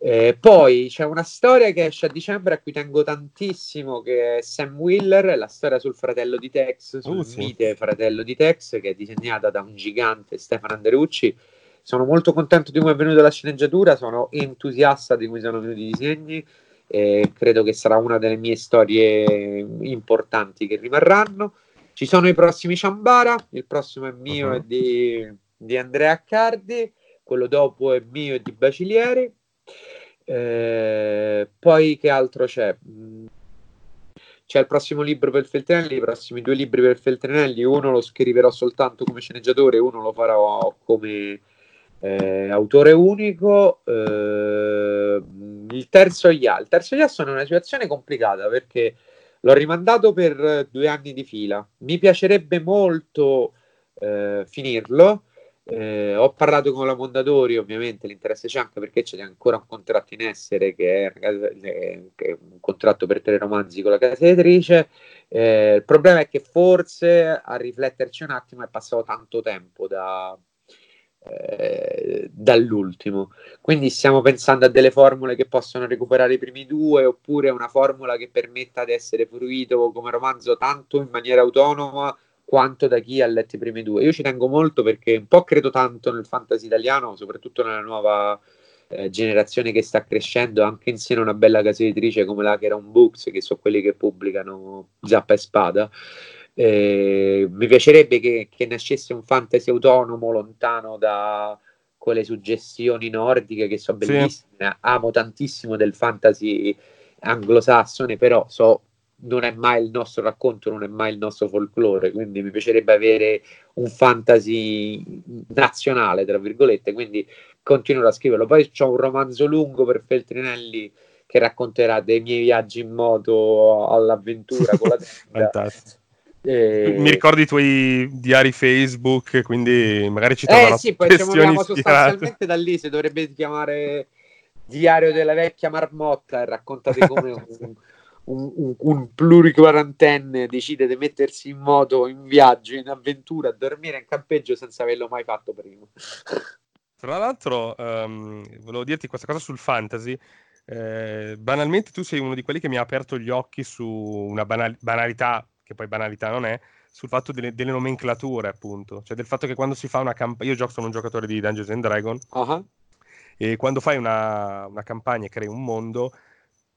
Eh, poi c'è una storia che esce a dicembre a cui tengo tantissimo, che è Sam Wheeler, la storia sul fratello di Tex, sul Uh, sì. mite fratello di Tex, che è disegnata da un gigante Stefano Anderucci. Sono molto contento di come è venuta la sceneggiatura, sono entusiasta di come sono venuti i disegni e credo che sarà una delle mie storie importanti che rimarranno. Ci sono i prossimi Ciambara, il prossimo è mio Mhm. e di, di Andrea Accardi, quello dopo è mio e di Bacilieri. Eh, poi che altro c'è? Mm, C'è il prossimo libro per Feltrinelli, i prossimi due libri per Feltrinelli, uno lo scriverò soltanto come sceneggiatore, uno lo farò come eh, autore unico. Eh, il terzo IA. Il terzo IA sono in una situazione complicata perché l'ho rimandato per due anni di fila. Mi piacerebbe molto eh, finirlo. Eh, ho parlato con la Mondadori, ovviamente l'interesse c'è anche perché c'è ancora un contratto in essere che è, eh, che è un contratto per tre romanzi con la casa editrice. Eh, il problema è che forse a rifletterci un attimo è passato tanto tempo da, eh, dall'ultimo. Quindi stiamo pensando a delle formule che possono recuperare i primi due, oppure una formula che permetta di essere fruito come romanzo tanto in maniera autonoma quanto da chi ha letto i primi due. Io ci tengo molto perché un po' credo tanto nel fantasy italiano, soprattutto nella nuova eh, generazione che sta crescendo, anche insieme a una bella casa editrice come la Keron Books, che sono quelli che pubblicano Zappa e Spada. Eh, mi piacerebbe che, che nascesse un fantasy autonomo lontano da quelle suggestioni nordiche che sono Sì. bellissime. Amo tantissimo del fantasy anglosassone, però so non è mai il nostro racconto, non è mai il nostro folklore, quindi mi piacerebbe avere un fantasy nazionale, tra virgolette, quindi continuerò a scriverlo. Poi c'ho un romanzo lungo per Feltrinelli che racconterà dei miei viaggi in moto all'avventura con la <laughs> tenda. Fantastico. E- Mi ricordi i tuoi diari Facebook, quindi magari ci Eh trovano sì, poi ci muoviamo sostanzialmente da lì, si dovrebbe chiamare Diario della vecchia marmotta e raccontate come <laughs> un, un, un, un pluriquarantenne decide di mettersi in moto, in viaggio, in avventura, a dormire in campeggio senza averlo mai fatto prima. Tra l'altro, um, volevo dirti questa cosa sul fantasy. Eh, banalmente tu sei uno di quelli che mi ha aperto gli occhi su una banal- banalità, che poi banalità non è, sul fatto delle, delle, nomenclature, appunto. Cioè del fatto che quando si fa una campagna... Io gioco, sono un giocatore di Dungeons and Dragons, uh-huh. e quando fai una, una campagna e crei un mondo,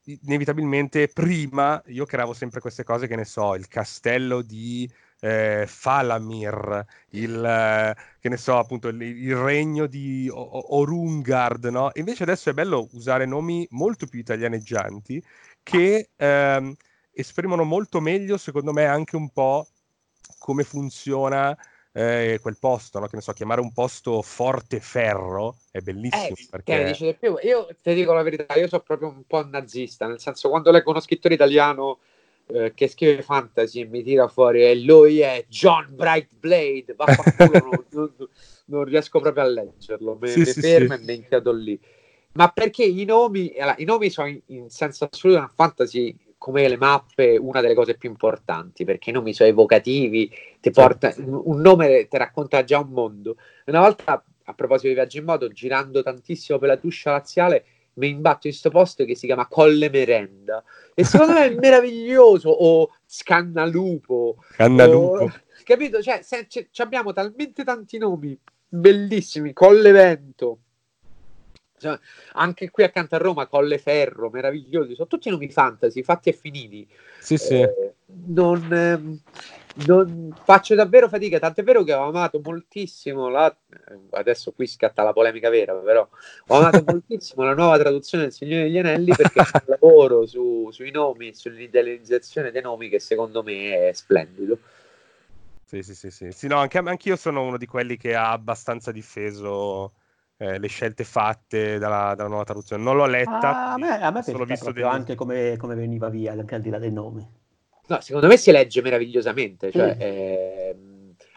inevitabilmente prima io creavo sempre queste cose che ne so, il castello di eh, Falamir, il, eh, che ne so, appunto, il, il regno di o- Orungard, no? Invece adesso è bello usare nomi molto più italianeggianti che ehm, esprimono molto meglio, secondo me, anche un po' come funziona eh, quel posto, no? che ne so, chiamare un posto Forte Ferro è bellissimo. Eh, perché... Io ti dico la verità, io sono proprio un po' nazista, nel senso quando leggo uno scrittore italiano eh, che scrive fantasy e mi tira fuori e lui è John Brightblade, vaffanculo, <laughs> non, non, non, riesco proprio a leggerlo, mi, sì, mi sì, fermo sì. e mi inchiodo lì. Ma perché i nomi, allora, i nomi sono in, in senso assoluto una fantasy come le mappe una delle cose più importanti perché i nomi sono evocativi, ti porta, un nome ti racconta già un mondo. Una volta, a proposito di viaggi in moto, girando tantissimo per la tuscia laziale, mi imbatto in questo posto che si chiama Colle Merenda e secondo me è <laughs> meraviglioso o Scannalupo. Scannalupo. O, capito? Cioè, se, abbiamo talmente tanti nomi bellissimi, Colle Vento, cioè, anche qui accanto a Roma, Colleferro, meravigliosi, sono tutti nomi fantasy, fatti e finiti. Sì, sì. Eh, non, eh, non, faccio davvero fatica, tant'è vero che ho amato moltissimo la, adesso qui scatta la polemica vera, però ho amato <laughs> moltissimo la nuova traduzione del Signore degli Anelli perché c'è un <laughs> lavoro su, sui nomi, sull'identizzazione dei nomi che secondo me è splendido. Sì, sì, sì, sì. sì no, anche, anch'io sono uno di quelli che ha abbastanza difeso eh, le scelte fatte dalla, dalla, nuova traduzione. Non l'ho letta. Ah, a me, a me solo visto degli... anche come, come, veniva via, anche al di là dei nomi. No, secondo me si legge meravigliosamente. Cioè, mm. eh,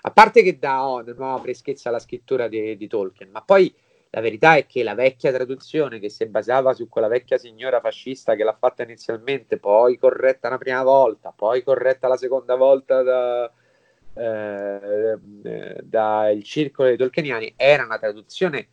a parte che dà oh, una nuova freschezza alla scrittura di, di Tolkien, ma poi la verità è che la vecchia traduzione che si basava su quella vecchia signora fascista che l'ha fatta inizialmente, poi corretta una prima volta, poi corretta la seconda volta da, eh, eh dal circolo dei tolkieniani, era una traduzione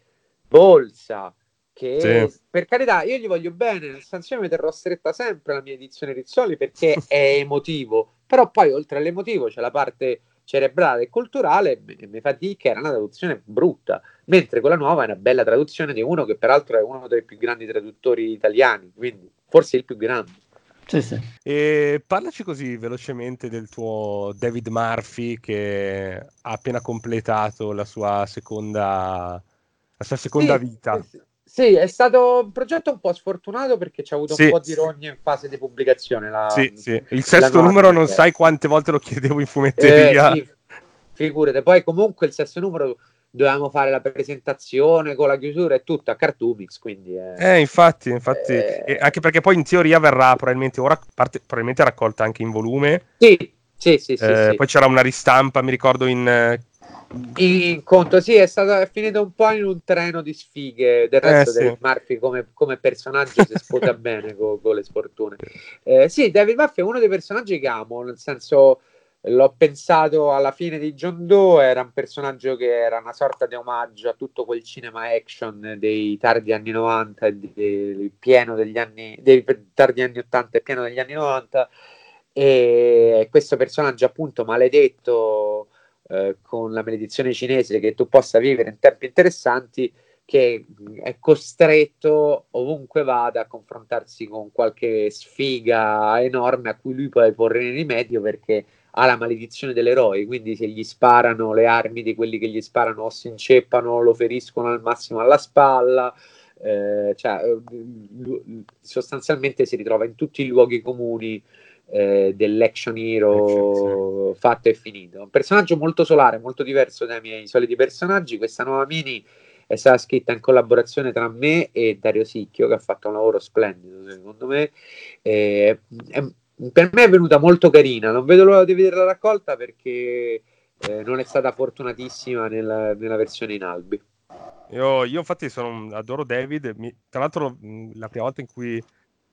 Bolsa, che sì. per carità io gli voglio bene, nel senso io mi terrò stretta sempre la mia edizione Rizzoli perché <laughs> è emotivo, però poi oltre all'emotivo c'è la parte cerebrale e culturale e mi fa dire che era una traduzione brutta, mentre quella nuova è una bella traduzione di uno che peraltro è uno dei più grandi traduttori italiani, quindi forse il più grande. Sì, sì. E parlaci così velocemente del tuo David Murphy che ha appena completato la sua seconda la sua seconda sì, vita. Sì, sì, è stato un progetto un po' sfortunato perché c'è avuto un po' di rogne in fase di pubblicazione. La, sì, sì. Il sesto numero non sai quante volte lo chiedevo in fumetteria. Eh, figurate, poi comunque il sesto numero dovevamo fare la presentazione con la chiusura e tutto a Cartoomix, quindi... Eh, eh infatti, infatti eh... anche perché poi in teoria verrà probabilmente, ora parte, probabilmente raccolta anche in volume. Sì, sì, sì, sì, eh, sì, Poi c'era una ristampa, mi ricordo, in in conto, sì, è, stato, è finito un po' in un treno di sfighe. Del resto, eh, David sì. Murphy come, come, personaggio si sposa <laughs> bene con, con, le sfortune. Eh, sì, David Murphy è uno dei personaggi che amo, nel senso l'ho pensato alla fine di John Doe, era un personaggio che era una sorta di omaggio a tutto quel cinema action dei tardi anni 90 e del pieno degli anni dei tardi anni 80 e pieno degli anni 90 e questo personaggio appunto maledetto eh, con la maledizione cinese che tu possa vivere in tempi interessanti che è costretto ovunque vada a confrontarsi con qualche sfiga enorme a cui lui può porre rimedio perché ha la maledizione dell'eroe, quindi se gli sparano le armi di quelli che gli sparano o si inceppano, lo feriscono al massimo alla spalla, eh, cioè, sostanzialmente si ritrova in tutti i luoghi comuni eh, dell'action hero sì. fatto e finito. Un personaggio molto solare, molto diverso dai miei soliti personaggi. Questa nuova mini è stata scritta in collaborazione tra me e Dario Sicchio, che ha fatto un lavoro splendido, secondo me. Eh, è, per me è venuta molto carina, non vedo l'ora di vedere la raccolta perché eh, non è stata fortunatissima nella, nella versione in albi. Io, io infatti sono, adoro David, mi, tra l'altro la prima volta in cui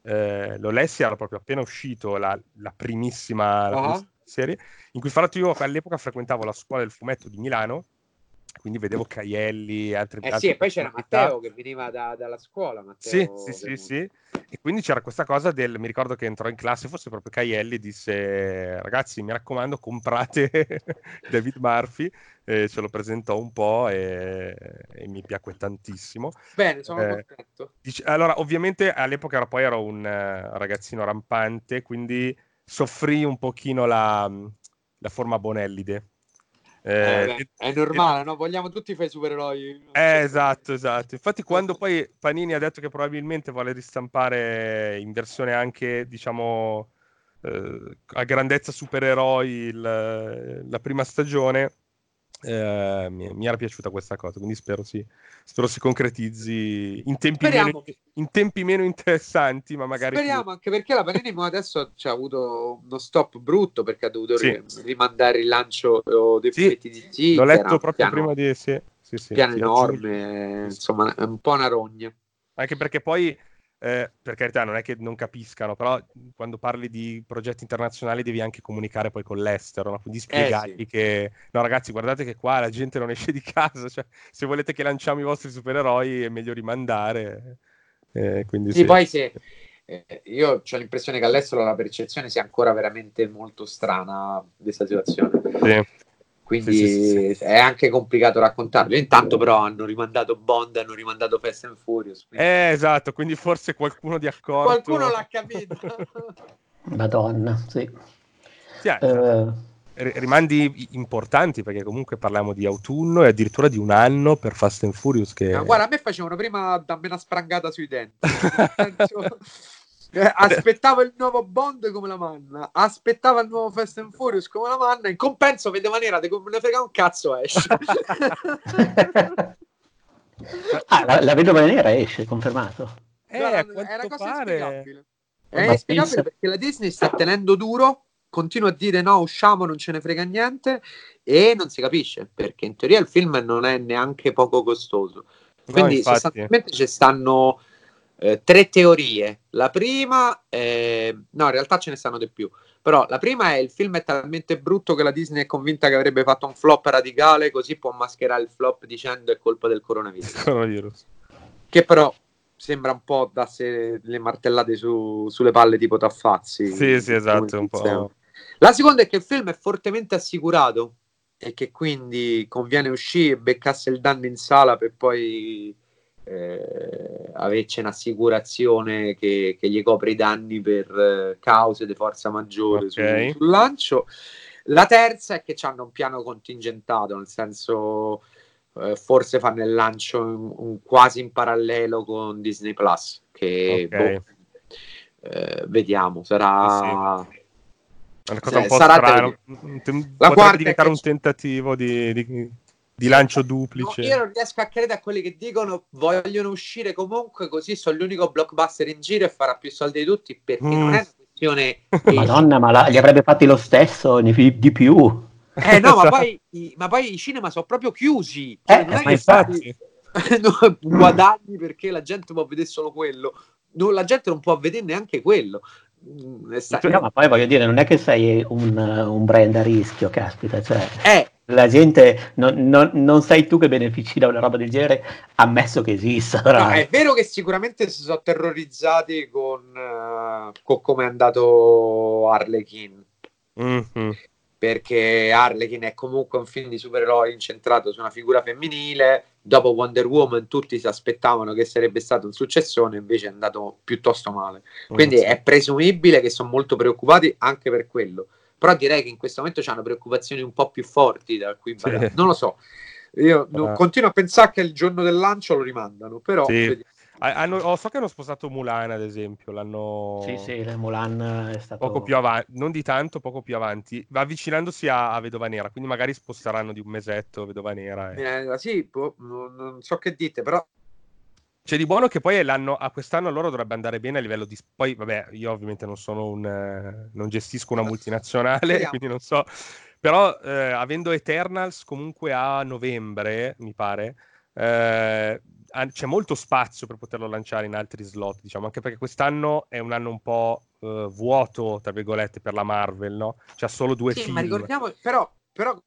eh, lo lessi, era proprio appena uscito la, la primissima, primissima serie, in cui fra l'altro io all'epoca frequentavo la scuola del fumetto di Milano, quindi vedevo Caielli e altri Eh sì, e poi c'era. Matteo che veniva da- dalla scuola. Sì, Matteo sì, sì, Venuti. sì. E quindi c'era questa cosa del, mi ricordo che entrò in classe, forse proprio Caielli, disse, ragazzi, mi raccomando, comprate <laughs> David Murphy, e ce lo presentò un po' e, e mi piacque tantissimo. Bene, sono Eh, contento. Dice- allora, ovviamente all'epoca ero, poi ero un eh, ragazzino rampante, quindi soffrì un pochino la, la forma bonellide. Eh, Eh, è normale, no? Vogliamo tutti fare i supereroi. eh, esatto, esatto. Infatti, quando poi Panini ha detto che probabilmente vuole ristampare in versione anche, diciamo, eh, a grandezza supereroi il- la prima stagione, eh, mi, mi era piaciuta questa cosa. Quindi spero si, spero si concretizzi in tempi, meno, Speriamo, in tempi meno interessanti, ma magari più- speriamo anche perché la Panini adesso ci ha avuto uno stop brutto perché ha dovuto Sì. ri- rimandare il lancio eh, dei Sì, fumetti di Sì, L'ho che letto proprio piano, prima di... Sì, sì, sì, piano enorme, insomma, è un po' una rogna. Anche perché poi, eh, per carità, non è che non capiscano, però quando parli di progetti internazionali devi anche comunicare poi con l'estero, no? quindi spiegargli sì. che, no ragazzi, guardate che qua la gente non esce di casa, cioè, se volete che lanciamo i vostri supereroi è meglio rimandare. Eh, quindi Sì, sì. poi se eh, io ho l'impressione che all'estero la percezione sia ancora veramente molto strana di questa situazione. Sì. Quindi Sì, sì, sì, è anche complicato raccontarlo. Intanto, però, hanno rimandato Bond, hanno rimandato Fast and Furious. quindi Eh, esatto, quindi forse qualcuno di accorto... Qualcuno l'ha capito. <laughs> Madonna, sì. Sì, eh, Eh, ri- rimandi importanti perché comunque parliamo di autunno e addirittura di un anno per Fast and Furious che... Ma guarda, a me facevano prima dammi una sprangata sui denti. <laughs> Eh, aspettavo il nuovo Bond come la manna, aspettavo il nuovo Fast and Furious come la manna. In compenso, vedeva nera, di come ne frega un cazzo esce. <laughs> ah, la, la vedova nera esce, confermato. Eh, Guarda, a è una quanto cosa pare... inspiegabile. Ma È inspiegabile pensa- perché la Disney sta tenendo duro, continua a dire no, usciamo, non ce ne frega niente e non si capisce perché in teoria il film non è neanche poco costoso. No, Quindi infatti. sostanzialmente ci stanno eh, tre teorie. La prima, è- no, in realtà ce ne stanno di più. Però la prima è il film è talmente brutto che la Disney è convinta che avrebbe fatto un flop radicale, così può mascherare il flop dicendo è colpa del coronavirus <laughs> Coronavirus. che però sembra un po' darsi le martellate su- sulle palle tipo Taffazzi. Sì, sì, esatto, un po'. La seconda è che il film è fortemente assicurato e che quindi conviene uscire e beccasse il danno in sala per poi eh, averci un'assicurazione che, che gli copre i danni per eh, cause di forza maggiore su- Ok. sul lancio. La terza è che hanno un piano contingentato, nel senso eh, forse fanno il lancio in- un- quasi in parallelo con Disney Plus, che Ok. boh, eh, vediamo, sarà... È una cosa un Sì, po' sarà da strana. Un- tem- La quarta diventare che un tentativo di, di- di lancio No, duplice. io non riesco a credere a quelli che dicono vogliono uscire comunque così sono l'unico blockbuster in giro e farà più soldi di tutti perché Mm. non è una questione <laughs> Madonna, ma la- li avrebbe fatti lo stesso, di più. eh no ma Esatto. poi, i, ma poi i cinema sono proprio chiusi Cioè, Eh, non è che infatti. <laughs> no, guadagni perché la gente può vedere solo quello No, la gente non può vedere neanche quello Mm, No, ma poi voglio dire, non è che sei un, un brand a rischio, caspita, cioè eh, la gente non, non- non sei tu che benefici da una roba del genere, ammesso che esista. No, è vero che sicuramente si sono terrorizzati con, eh, con come è andato Harlequin Mhm. perché Harlequin è comunque un film di supereroi incentrato su una figura femminile. Dopo Wonder Woman tutti si aspettavano che sarebbe stato un successone, invece è andato piuttosto male. Quindi Mm. è presumibile che sono molto preoccupati anche per quello. Però direi che in questo momento hanno preoccupazioni un po' più forti da cui Sì. badare. Non lo so. Io Ah. continuo a pensare che il giorno del lancio lo rimandano, però Sì. hanno- oh, so che hanno spostato Mulan, ad esempio. L'hanno Sì, sì, Mulan è stato... poco più avanti, non di tanto, poco più avanti, va avvicinandosi a, a Vedova Nera. Quindi magari sposteranno di un mesetto Vedova Nera. e- Eh, sì, boh, non, non so che dite, però C'è di buono che poi l'anno, a quest'anno loro dovrebbe andare bene a livello di... Poi, vabbè, io ovviamente non sono un... non gestisco una multinazionale, Speriamo. quindi non so. Però, eh, avendo Eternals comunque a novembre, mi pare, eh, c'è molto spazio per poterlo lanciare in altri slot, diciamo, anche perché quest'anno è un anno un po' eh, vuoto, tra virgolette, per la Marvel, no? C'ha solo due Sì, film. ma ricordiamo, però, però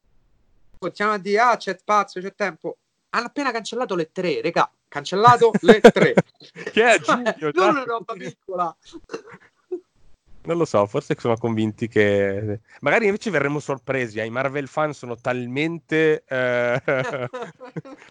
continuiamo a dire, ah, c'è spazio, c'è tempo. Hanno appena cancellato le tre, regà, cancellato le tre. <laughs> Che è a giugno, non una roba piccola. Non lo so, forse sono convinti che... Magari invece verremo sorpresi, eh? i Marvel fan sono talmente... eh, <laughs>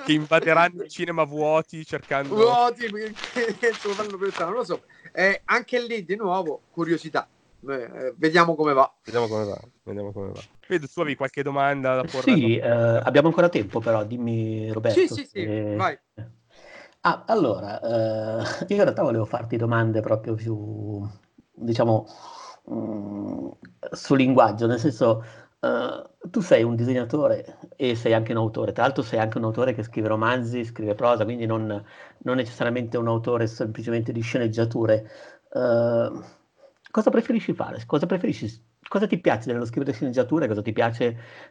che invaderanno i cinema vuoti cercando... Vuoti, se lo fanno pensare, non lo so. Eh, anche lì, di nuovo, curiosità. Eh, eh, vediamo come va. Vediamo come va, vediamo come va. Vedo, tu avevi qualche domanda da porre? Sì, eh, abbiamo ancora tempo però, dimmi Roberto. Sì, sì, sì, vai. Ah, allora, eh, <laughs> io in realtà volevo farti domande proprio più, diciamo, mm, sul linguaggio, nel senso, eh, tu sei un disegnatore e sei anche un autore, tra l'altro sei anche un autore che scrive romanzi, scrive prosa, quindi non, non necessariamente un autore semplicemente di sceneggiature. Eh, cosa preferisci fare? Cosa preferisci? Cosa ti piace dello scrivere sceneggiature? Cosa ti piace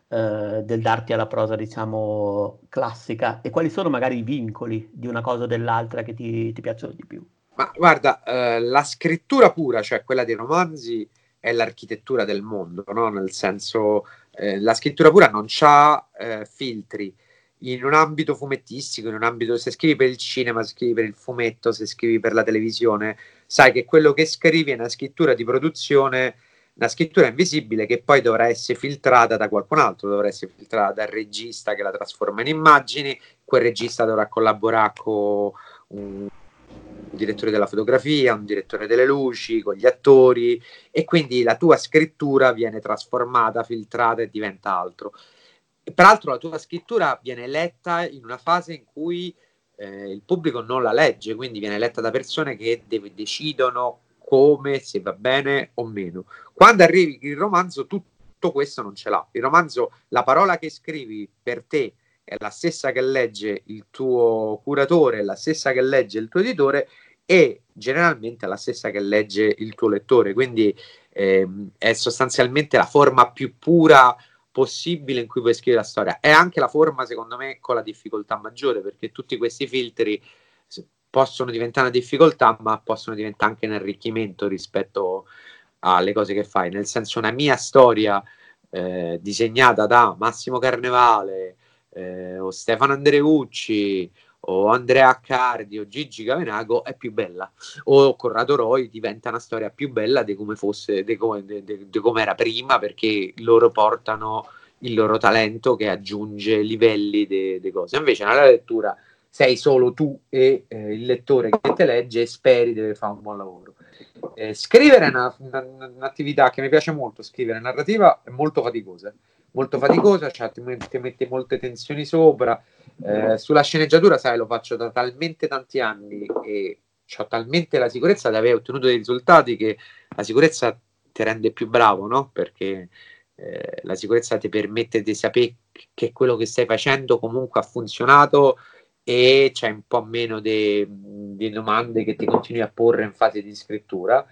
eh, del darti alla prosa, diciamo, classica? E quali sono magari i vincoli di una cosa o dell'altra che ti, ti piacciono di più? Ma guarda, eh, la scrittura pura, cioè quella dei romanzi, è l'architettura del mondo, no? Nel senso, eh, la scrittura pura non ha filtri. In un ambito fumettistico, in un ambito, se scrivi per il cinema, se scrivi per il fumetto, se scrivi per la televisione, sai che quello che scrivi è una scrittura di produzione, una scrittura invisibile che poi dovrà essere filtrata da qualcun altro, dovrà essere filtrata dal regista che la trasforma in immagini, quel regista dovrà collaborare con un direttore della fotografia, un direttore delle luci, con gli attori e quindi la tua scrittura viene trasformata, filtrata e diventa altro. E peraltro la tua scrittura viene letta in una fase in cui eh, il pubblico non la legge, quindi viene letta da persone che deve- decidono come, se va bene o meno. Quando arrivi il romanzo, tutto questo non ce l'ha. Il romanzo, la parola che scrivi per te è la stessa che legge il tuo curatore, è la stessa che legge il tuo editore e generalmente è la stessa che legge il tuo lettore. Quindi ehm, è sostanzialmente la forma più pura possibile in cui puoi scrivere la storia. È anche la forma, secondo me, con la difficoltà maggiore, perché tutti questi filtri possono diventare una difficoltà, ma possono diventare anche un arricchimento rispetto alle cose che fai. Nel senso, una mia storia eh, disegnata da Massimo Carnevale eh, o Stefano Andreucci o Andrea Accardi o Gigi Gavenago è più bella o Corrado Roy diventa una storia più bella di come fosse di come, di- di- di come era prima perché loro portano il loro talento che aggiunge livelli di cose invece nella lettura sei solo tu e eh, il lettore che te legge e speri deve fare un buon lavoro Eh, scrivere è una- una- un'attività che mi piace molto scrivere narrativa è molto faticosa molto faticosa cioè ti, met- ti mette molte tensioni sopra eh, sulla sceneggiatura, sai, lo faccio da talmente tanti anni e ho talmente la sicurezza di aver ottenuto dei risultati che la sicurezza ti rende più bravo, no? Perché eh, la sicurezza ti permette di sapere che quello che stai facendo comunque ha funzionato e c'è un po' meno di domande che ti continui a porre in fase di scrittura.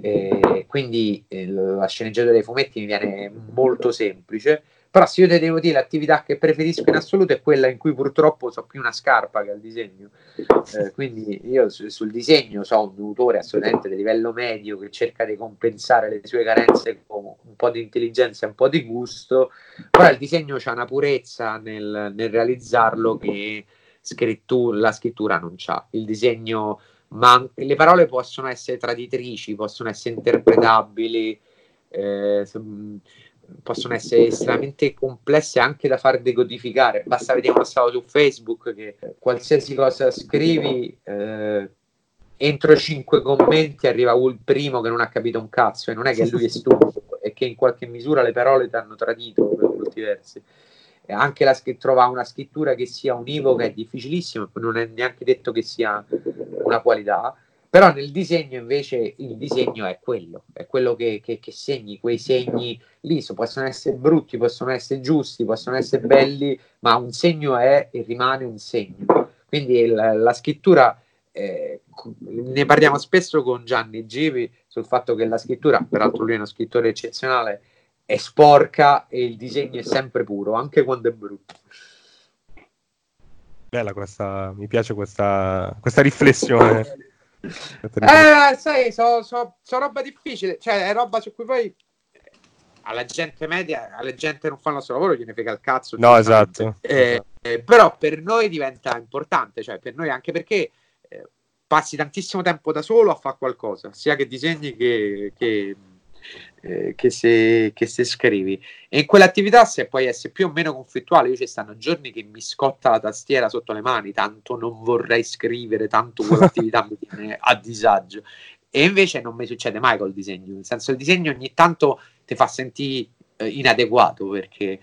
Eh, quindi eh, la sceneggiatura dei fumetti mi viene molto semplice. Però se io ti devo dire l'attività che preferisco in assoluto è quella in cui purtroppo so più una scarpa che al disegno. Eh, quindi io su- sul disegno so un autore assolutamente di livello medio che cerca di compensare le sue carenze con un po' di intelligenza e un po' di gusto, però il disegno c'ha una purezza nel, nel realizzarlo che scrittu- la scrittura non c'ha. Il disegno, man- le parole possono essere traditrici, possono essere interpretabili. eh, se- possono essere estremamente complesse anche da far decodificare. Basta vedere uno stato su Facebook che qualsiasi cosa scrivi, eh, entro cinque commenti arriva il primo che non ha capito un cazzo e non è che lui è stupido, è che in qualche misura le parole ti hanno tradito per molti versi. E anche la trovare una scrittura che sia univoca è difficilissimo, non è neanche detto che sia una qualità. Però nel disegno invece il disegno è quello, è quello che, che- che segni, quei segni lì so- possono essere brutti, possono essere giusti, possono essere belli, ma un segno è e rimane un segno. Quindi la, la scrittura, eh, ne parliamo spesso con Gianni Givi sul fatto che la scrittura, peraltro lui è uno scrittore eccezionale, è sporca e il disegno è sempre puro, anche quando è brutto. Bella questa, mi piace questa, questa riflessione. Eh, sai, sono so, so roba difficile, cioè è roba su cui poi alla gente media, alla gente non fa il nostro lavoro, gliene frega il cazzo. No, esatto. Eh, esatto. Eh, però per noi diventa importante, cioè per noi anche perché eh, passi tantissimo tempo da solo a fare qualcosa, sia che disegni che, che, eh, che, se, che se scrivi. E in quell'attività, se puoi essere più o meno conflittuale, io ci stanno giorni che mi scotta la tastiera sotto le mani, tanto non vorrei scrivere, tanto quell'attività mi tiene a disagio. E invece non mi succede mai col disegno, nel senso il disegno ogni tanto ti fa sentire eh, inadeguato perché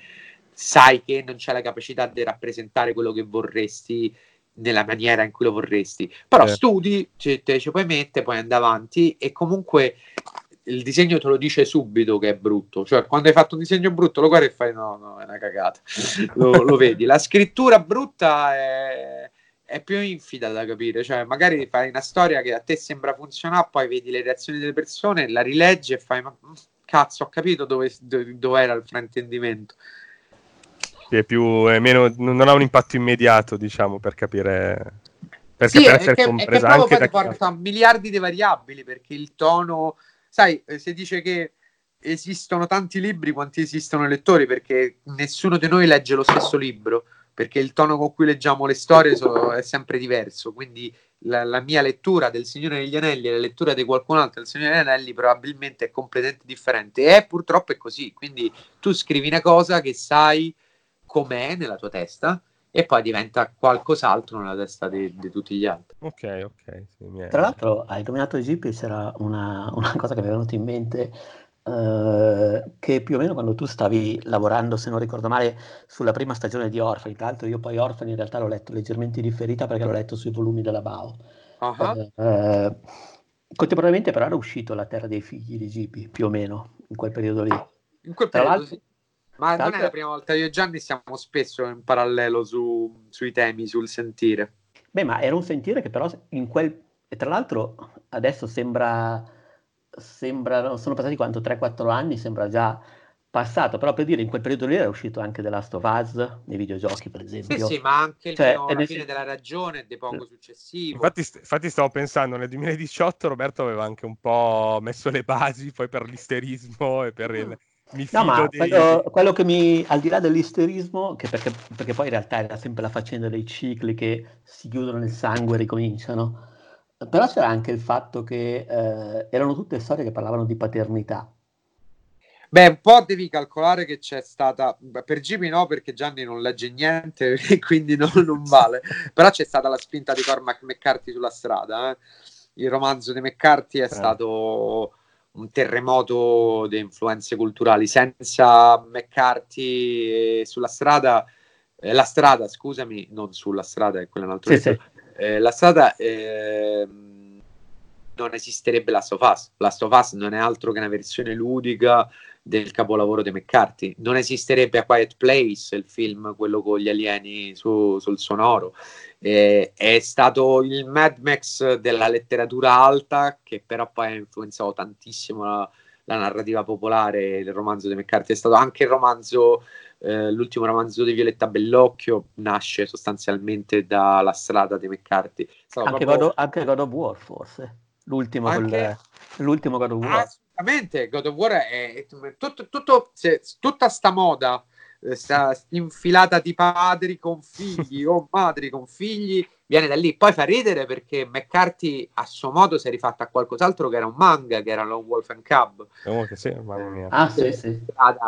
sai che non c'è la capacità di rappresentare quello che vorresti nella maniera in cui lo vorresti. Però eh. studi, ci, te ci puoi mettere, poi andare avanti e comunque il disegno te lo dice subito che è brutto. Cioè, quando hai fatto un disegno brutto, lo guardi e fai: no, no, è una cagata. <laughs> lo, lo, vedi. La scrittura brutta è, è, più infida da capire. Cioè, magari fai una storia che a te sembra funzionare, poi vedi le reazioni delle persone, la rileggi e fai: ma cazzo, ho capito dove, dove, dove era il fraintendimento. È più, è meno, non ha un impatto immediato, diciamo, per capire. Perché sì, per essere che, compresa è che anche da porta miliardi di variabili perché il tono, sai, eh, si dice che esistono tanti libri quanti esistono lettori perché nessuno di noi legge lo stesso libro perché il tono con cui leggiamo le storie so, è sempre diverso quindi la, la, mia lettura del Signore degli Anelli e la lettura di qualcun altro del Signore degli Anelli probabilmente è completamente differente e purtroppo è così. Quindi tu scrivi una cosa che sai com'è nella tua testa e poi diventa qualcos'altro nella testa di, di tutti gli altri. Ok, ok. Sì, Tra l'altro hai nominato GP, c'era una, una cosa che mi è venuta in mente Uh, che più o meno quando tu stavi lavorando, se non ricordo male, sulla prima stagione di Orphan, tra l'altro io poi Orphan in realtà l'ho letto leggermente differita perché l'ho letto sui volumi della Bao. Uh-huh. Uh, contemporaneamente però era uscito La Terra dei Figli di Gipi, più o meno, in quel periodo lì. In quel periodo, sì. Ma non è la prima volta, io e Gianni siamo spesso in parallelo su, sui temi, sul sentire. Beh, ma era un sentire che però in quel... E tra l'altro adesso sembra sembra, sono passati quanto 3-4 anni, sembra già passato, però per dire in quel periodo lì era uscito anche The Last of Us nei videogiochi, per esempio. Sì, sì, ma anche cioè, il la fine della ragione, De Pongo successivo. Infatti, infatti, stavo pensando, nel 2018 Roberto aveva anche un po' messo le basi poi per l'isterismo e per il... Mi no, ma dei... quello, quello, che mi, al di là dell'isterismo, che perché, perché poi in realtà era sempre la faccenda dei cicli che si chiudono nel sangue e ricominciano, però c'era anche il fatto che eh, erano tutte storie che parlavano di paternità. Beh, un po' devi calcolare che c'è stata, per Jimmy no perché Gianni non legge niente <laughs> e quindi non, non vale, però c'è stata la spinta di Cormac McCarthy sulla strada. Eh. Il romanzo di McCarthy è eh. stato un terremoto di influenze culturali. Senza McCarthy sulla strada, eh, la strada, scusami, non sulla strada, è quella un altro sì, sì. Eh, la strada eh, non esisterebbe Last of Us. Last of Us non è altro che una versione ludica del capolavoro di McCarthy. Non esisterebbe A Quiet Place, il film, quello con gli alieni su, sul sonoro. Eh, è stato il Mad Max della letteratura alta, che però poi ha influenzato tantissimo la, la narrativa popolare, il romanzo di McCarthy. È stato anche il romanzo eh, l'ultimo romanzo di Violetta Bellocchio nasce sostanzialmente dalla strada di McCarthy. Anche, proprio... God, anche, God, of War, forse. L'ultimo, anche... col... l'ultimo God of War. Assolutamente, God of War è, è tutto, tutto, se, tutta sta moda eh, sta infilata di padri con figli <laughs> o madri con figli viene da lì. Poi fa ridere perché McCarthy a suo modo si è rifatto a qualcos'altro che era un manga, che era Lone Wolf and Cub. Oh, che sì, mamma mia. Ah, sì, sì.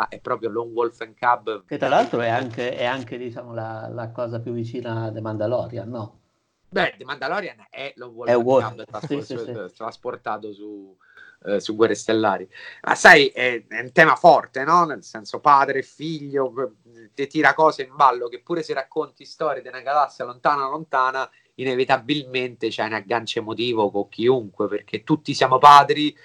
È proprio Lone Wolf and Cub. Che tra l'altro è anche, è anche diciamo, la, la, cosa più vicina a The Mandalorian, no? Beh, The Mandalorian è Lone Wolf è and Wolf. Cub, sì, sì, sì. trasportato su eh, su Guerre Stellari. Ma sai, è, è, un tema forte, no? Nel senso padre e figlio, ti tira cose in ballo che pure se racconti storie di una galassia lontana lontana, inevitabilmente c'è un aggancio emotivo con chiunque, perché tutti siamo padri.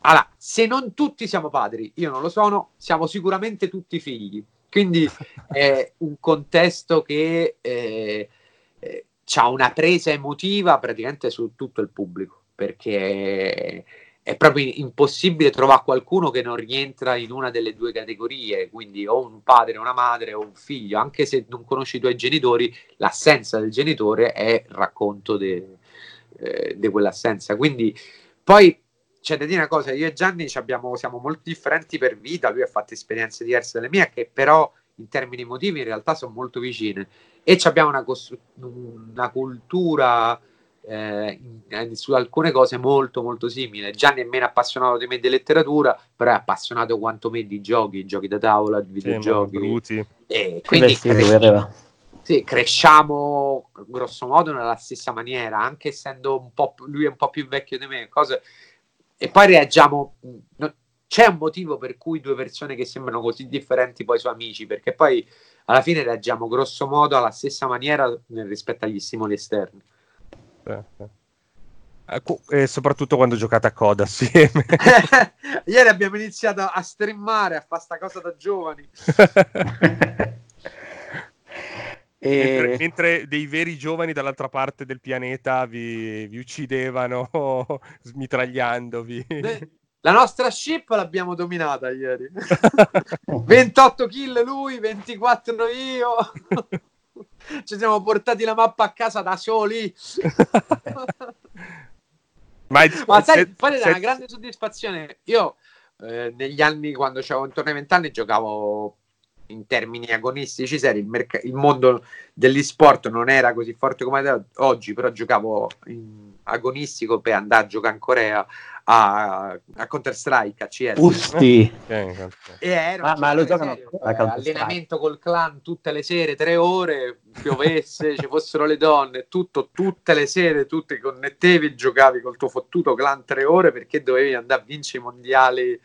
Allora, se non tutti siamo padri, io non lo sono, siamo sicuramente tutti figli. Quindi <laughs> è un contesto che eh, eh, ha una presa emotiva praticamente su tutto il pubblico, perché è proprio impossibile trovare qualcuno che non rientra in una delle due categorie, quindi o un padre, una madre o un figlio, anche se non conosci i tuoi genitori, l'assenza del genitore è il racconto di eh, quell'assenza. Quindi poi c'è da dire una cosa, io e Gianni abbiamo, siamo molto differenti per vita, lui ha fatto esperienze diverse dalle mie, che però in termini emotivi in realtà sono molto vicine e abbiamo una, costru- una cultura eh, in, su alcune cose molto molto simili. Gianni è meno appassionato di me di letteratura, però è appassionato quanto me di giochi, giochi da tavola, di videogiochi. Sì, e quindi cres- sì, cresciamo grosso modo nella stessa maniera, anche essendo un po' lui è un po' più vecchio di me, cose... e poi reagiamo. No, c'è un motivo per cui due persone che sembrano così differenti poi sono amici, perché poi alla fine reagiamo grosso modo alla stessa maniera rispetto agli stimoli esterni. Ecco, e soprattutto quando giocate a coda assieme. <laughs> Ieri abbiamo iniziato a streamare, a fare sta cosa da giovani. <laughs> e... mentre, mentre, dei veri giovani dall'altra parte del pianeta vi, vi uccidevano <laughs> smitragliandovi. La nostra ship l'abbiamo dominata ieri. 28 kill lui, 24 io. <laughs> Ci siamo portati la mappa a casa da soli. <laughs> Ma, è, Ma sai, se, poi se, una grande soddisfazione. Io eh, negli anni, quando avevo intorno ai vent'anni, giocavo in termini agonistici seri. Il, merc- il mondo dell'e-sport non era così forte come oggi, però giocavo in agonistico per andare a giocare in Corea a, a Counter Strike, a CS. Usti. e ero, ma, ma lo giocano serio, eh, allenamento col clan tutte le sere, tre ore, piovesse, <laughs> ci fossero le donne, tutto, tutte le sere, tu ti connettevi, giocavi col tuo fottuto clan tre ore perché dovevi andare a vincere i mondiali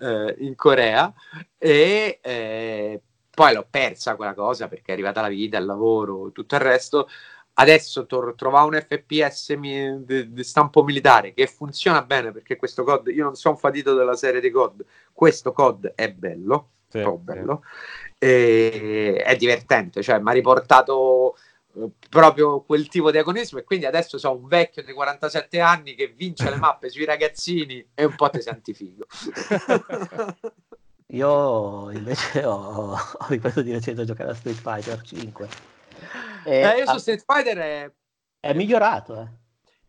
eh, in Corea e eh, poi l'ho persa quella cosa perché è arrivata la vita, il lavoro, tutto il resto adesso tor- trovare un FPS mi- di stampo militare che funziona bene perché questo COD, io non sono fatito della serie di COD, questo COD è bello, sì, bello, sì. E- è divertente, cioè mi ha riportato eh, proprio quel tipo di agonismo e quindi adesso sono un vecchio di 47 anni che vince le mappe sui ragazzini e un po' ti senti figo. <laughs> Io invece ho, ho ripreso di recente a giocare a Street Fighter 5 eh, eh, io su Street Fighter è... è migliorato. Eh.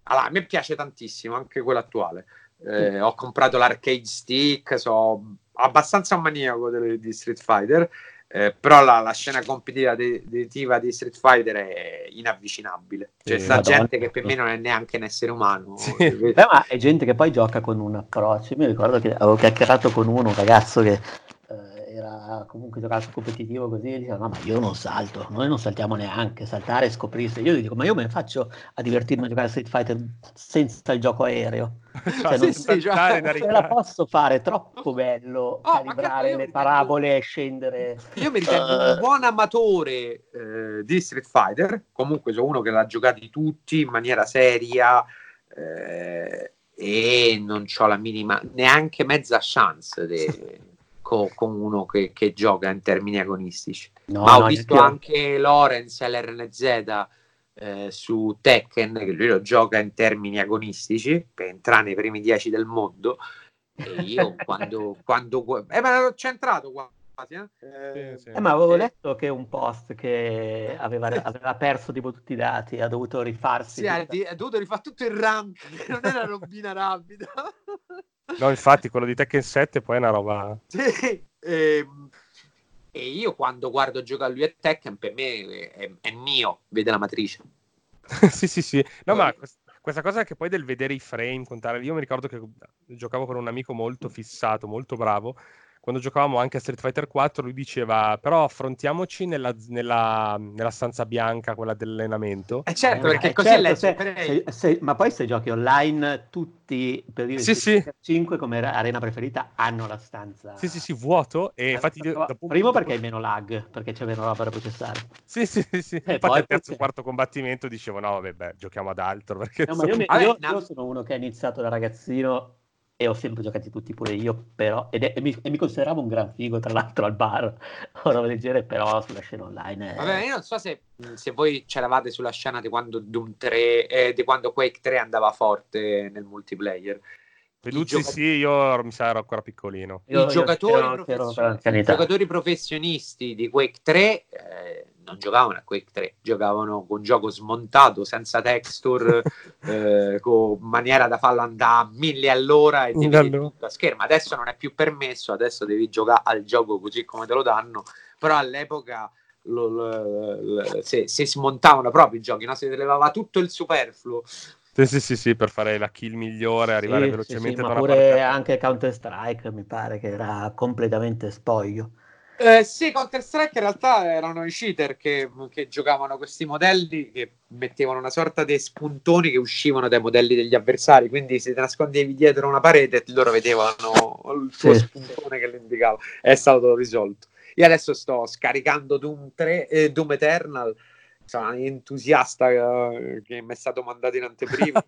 Allora, a me piace tantissimo, anche quello attuale. Eh, ho comprato l'arcade stick, so abbastanza un maniaco di, di Street Fighter, eh, però la, la, scena competitiva di Street Fighter è inavvicinabile. C'è sì, sta Madonna. gente che per me non è neanche un essere umano. Sì. Beh, ma è gente che poi gioca con un approccio. Io mi ricordo che avevo chiacchierato con uno, un ragazzo che era comunque giocato competitivo così, e diceva no ma io non salto, noi non saltiamo neanche, saltare e scoprirsi. Io gli dico ma io me ne faccio a divertirmi a giocare a Street Fighter senza il gioco aereo. <laughs> cioè, non, sì, cioè, non la posso fare, è troppo bello oh, calibrare le parabole e scendere. Io mi ritengo uh... un buon amatore eh, di Street Fighter, comunque sono uno che l'ha giocati tutti in maniera seria. Eh, e non ho la minima neanche mezza chance de, <laughs> con, con uno che, che, gioca in termini agonistici. No, Ma ho visto anche Lorenz LRNZ eh, su Tekken, che lui lo gioca in termini agonistici per entrare nei primi dieci del mondo. E io <laughs> quando, quando eh, ma c'è entrato qua. Eh? Eh, sì, sì. Eh, ma avevo letto che un post che aveva, aveva, perso tipo tutti i dati, ha dovuto rifarsi. Sì, ha, ha, dovuto rifare tutto il rank, non era robina rapida. <laughs> No, infatti, quello di Tekken 7 poi è una roba... Sì, e, ehm, e io quando guardo giocare lui a Tekken, per me è, è mio, vede la matrice. <laughs> sì, sì, sì. No, ma questa cosa che poi del vedere i frame, contare... Io mi ricordo che giocavo con un amico molto fissato, molto bravo, quando giocavamo anche a Street Fighter 4, lui diceva: Però affrontiamoci nella, nella, nella stanza bianca, quella dell'allenamento. Eh certo, perché eh, così certo, se, se, se, ma poi se giochi online, tutti per dire sì, sì. 5 come arena preferita hanno la stanza. Sì, sì, sì, vuoto. E infatti, dopo, primo dopo... perché hai meno lag, perché c'è meno roba da processare. Sì, sì, sì. E infatti, al terzo o quarto combattimento dicevo: No, vabbè, beh, giochiamo ad altro. <laughs> Perché no, ma io, io, io sono uno che ha iniziato da ragazzino e ho sempre giocati tutti pure io, però, ed è, e, mi, e, mi, consideravo un gran figo tra l'altro al bar <laughs> o roba del genere, però sulla scena online. È... Vabbè, io non so se, se voi c'eravate sulla scena di quando Doom 3, eh, di quando Quake 3 andava forte nel multiplayer. Peduzzi gioca- sì, io mi sa ero ancora piccolino. Io- I io giocatori, spero- spero profession- per l'anzianità. i giocatori professionisti di Quake 3 eh, non giocavano a Quake 3, giocavano con gioco smontato, senza texture, <laughs> eh, con maniera da farlo andare a mille all'ora e devi Allora. vedere tutto a schermo. Adesso non è più permesso, adesso devi giocare al gioco così come te lo danno, però all'epoca lo- lo- lo- se, se smontavano proprio i giochi, no? si levava tutto il superfluo. Sì, sì, sì, sì, per fare la kill migliore, arrivare Sì, sì, velocemente sì, da ma pure parte anche Counter Strike mi pare che era completamente spoglio. Eh, sì, Counter Strike in realtà erano i cheater che, che giocavano questi modelli che mettevano una sorta di spuntoni che uscivano dai modelli degli avversari. Quindi se ti nascondevi dietro una parete, loro vedevano il tuo Sì. spuntone che lo indicava. È stato risolto. Io adesso sto scaricando Doom, 3, eh, Doom Eternal. Sono entusiasta eh, che mi è stato mandato in <laughs> anteprima.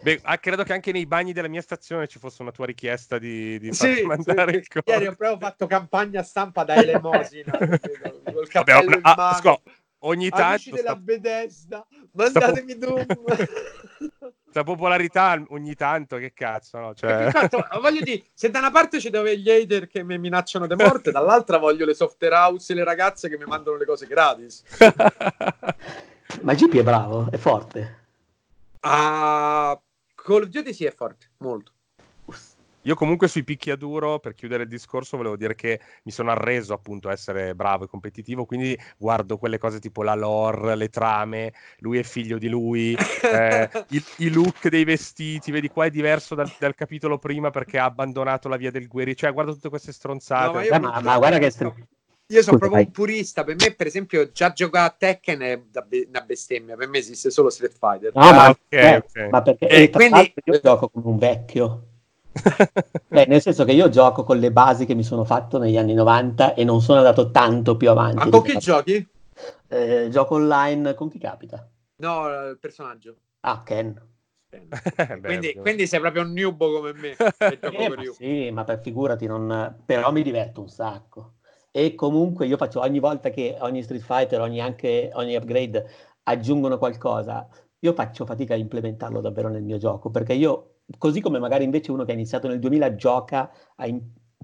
Beh, ah, credo che anche nei bagni della mia stazione ci fosse una tua richiesta di, di Sì, mandare sì, il ieri ho proprio fatto campagna stampa da elemosina <laughs> col Vabbè, cappello in ah, mano. scusa, ogni Amici tanto della sta, Bethesda, sta mandatemi po- Doom. <laughs> sta popolarità ogni tanto, che cazzo, no? Cioè... Infatti, voglio dire, se da una parte ci dove gli hater che mi minacciano di morte, <laughs> dall'altra voglio le software house e le ragazze che mi mandano le cose gratis. Ma GP è bravo, è forte. Ah, Call of Duty sì è forte, molto. Io comunque sui picchiaduro, per chiudere il discorso, volevo dire che mi sono arreso appunto a essere bravo e competitivo, quindi guardo quelle cose tipo la lore, le trame, lui è figlio di lui, <laughs> eh, il, i look dei vestiti, vedi qua è diverso dal, dal capitolo prima perché ha abbandonato la via del guerriero, cioè guardo tutte queste stronzate. No, ma Beh, ma- ma guarda che- Io sono Scusa, proprio vai. un purista. Per me, per esempio, già giocare a Tekken è una bestemmia. Per me esiste solo Street Fighter. No, Ah, ma, ok, eh, ok. ma perché E e tra quindi- io gioco come un vecchio. Beh, <laughs> nel senso che io gioco con le basi che mi sono fatto negli anni 90 e non sono andato tanto più avanti. Ma con chi giochi? Eh, gioco online con chi capita? No, il personaggio. Ah, Ken. <laughs> Quindi, quindi sei proprio un newbo come me. <laughs> Eh, con ma sì, ma per figurati, non... però mi diverto un sacco. E comunque io faccio ogni volta che ogni Street Fighter, ogni, anche ogni upgrade aggiungono qualcosa, io faccio fatica a implementarlo davvero nel mio gioco, perché io, così come magari invece uno che ha iniziato nel 2000 gioca, a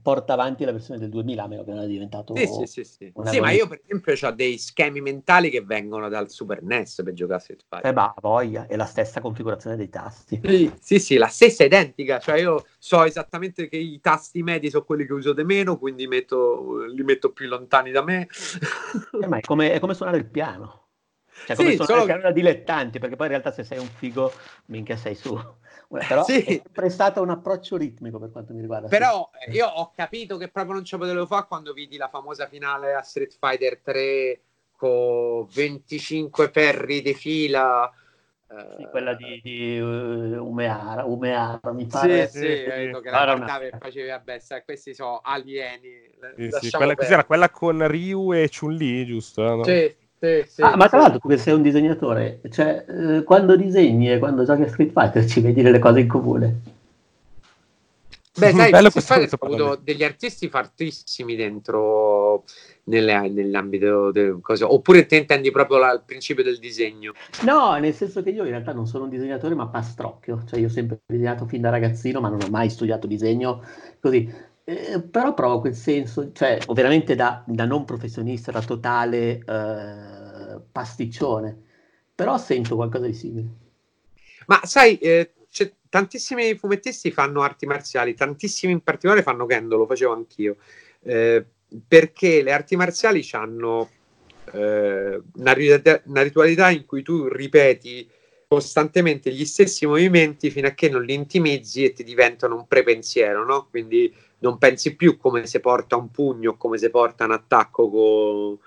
porta avanti la versione del 2000, a meno che non è diventato... Sì, sì, sì, sì. Sì, ma io per esempio ho dei schemi mentali che vengono dal Super NES per giocare a Street Fighter. Eh, bah, voglia, è la stessa configurazione dei tasti. Sì, sì, sì, la stessa identica, cioè io so esattamente che i tasti medi sono quelli che uso di meno, quindi metto- li metto più lontani da me. Eh, ma è come, è come suonare il piano. Cioè, Sì, come suonare solo- da dilettanti, perché poi in realtà se sei un figo, minchia sei su. <laughs> Però Sì. è sempre stato un approccio ritmico per quanto mi riguarda. Però eh, io ho capito che proprio non ce potevo fare quando vidi la famosa finale a Street Fighter 3 con 25 perri di fila. eh, Sì, quella di, di uh, Umeara, Umeara, mi Sì, pare. sì, sì, sì. detto che la una- e facevi, vabbè, sai, questi sono alieni. Sì, sì, quella, cos'era? Quella con Ryu e Chun-Li, giusto? No? Sì, sì, sì, Ah, ma tra l'altro tu che sei un disegnatore, cioè eh, quando disegni e quando giochi a Street Fighter ci vedi delle cose in comune. Beh, <laughs> sai, Bello Street Fighter ha avuto degli artisti fortissimi dentro nelle- nell'ambito del coso. Oppure te intendi proprio la- il principio del disegno? No, nel senso che io in realtà non sono un disegnatore, ma pastrocchio, cioè io ho sempre disegnato fin da ragazzino, ma non ho mai studiato disegno così. Eh, però provo quel senso, cioè veramente da, da non professionista, da totale eh, pasticcione, però sento qualcosa di simile. Ma sai, eh, tantissimi fumettisti fanno arti marziali, tantissimi in particolare fanno kendo, lo facevo anch'io, eh, perché le arti marziali hanno eh, una, una ritualità in cui tu ripeti costantemente gli stessi movimenti fino a che non li intimizzi e ti diventano un prepensiero, no? Quindi non pensi più come si porta un pugno, come si porta un attacco co-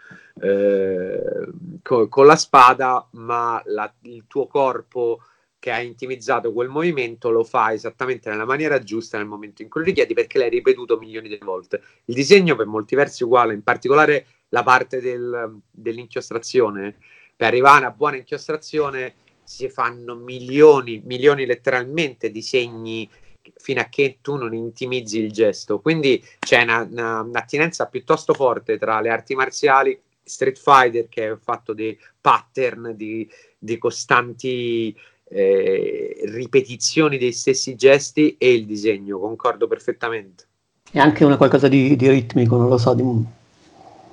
eh, co- con la spada, ma la- il tuo corpo che ha intimizzato quel movimento lo fa esattamente nella maniera giusta nel momento in cui lo richiedi perché l'hai ripetuto milioni di volte. Il disegno per molti versi è uguale, in particolare la parte del- dell'inchiostrazione. Per arrivare a una buona inchiostrazione si fanno milioni, milioni letteralmente di segni fino a che tu non intimizzi il gesto. Quindi c'è una, una- un'attinenza piuttosto forte tra le arti marziali, Street Fighter che è fatto di pattern, di, di costanti eh, ripetizioni dei stessi gesti e il disegno, concordo perfettamente. E anche una qualcosa di, di ritmico, non lo so, di,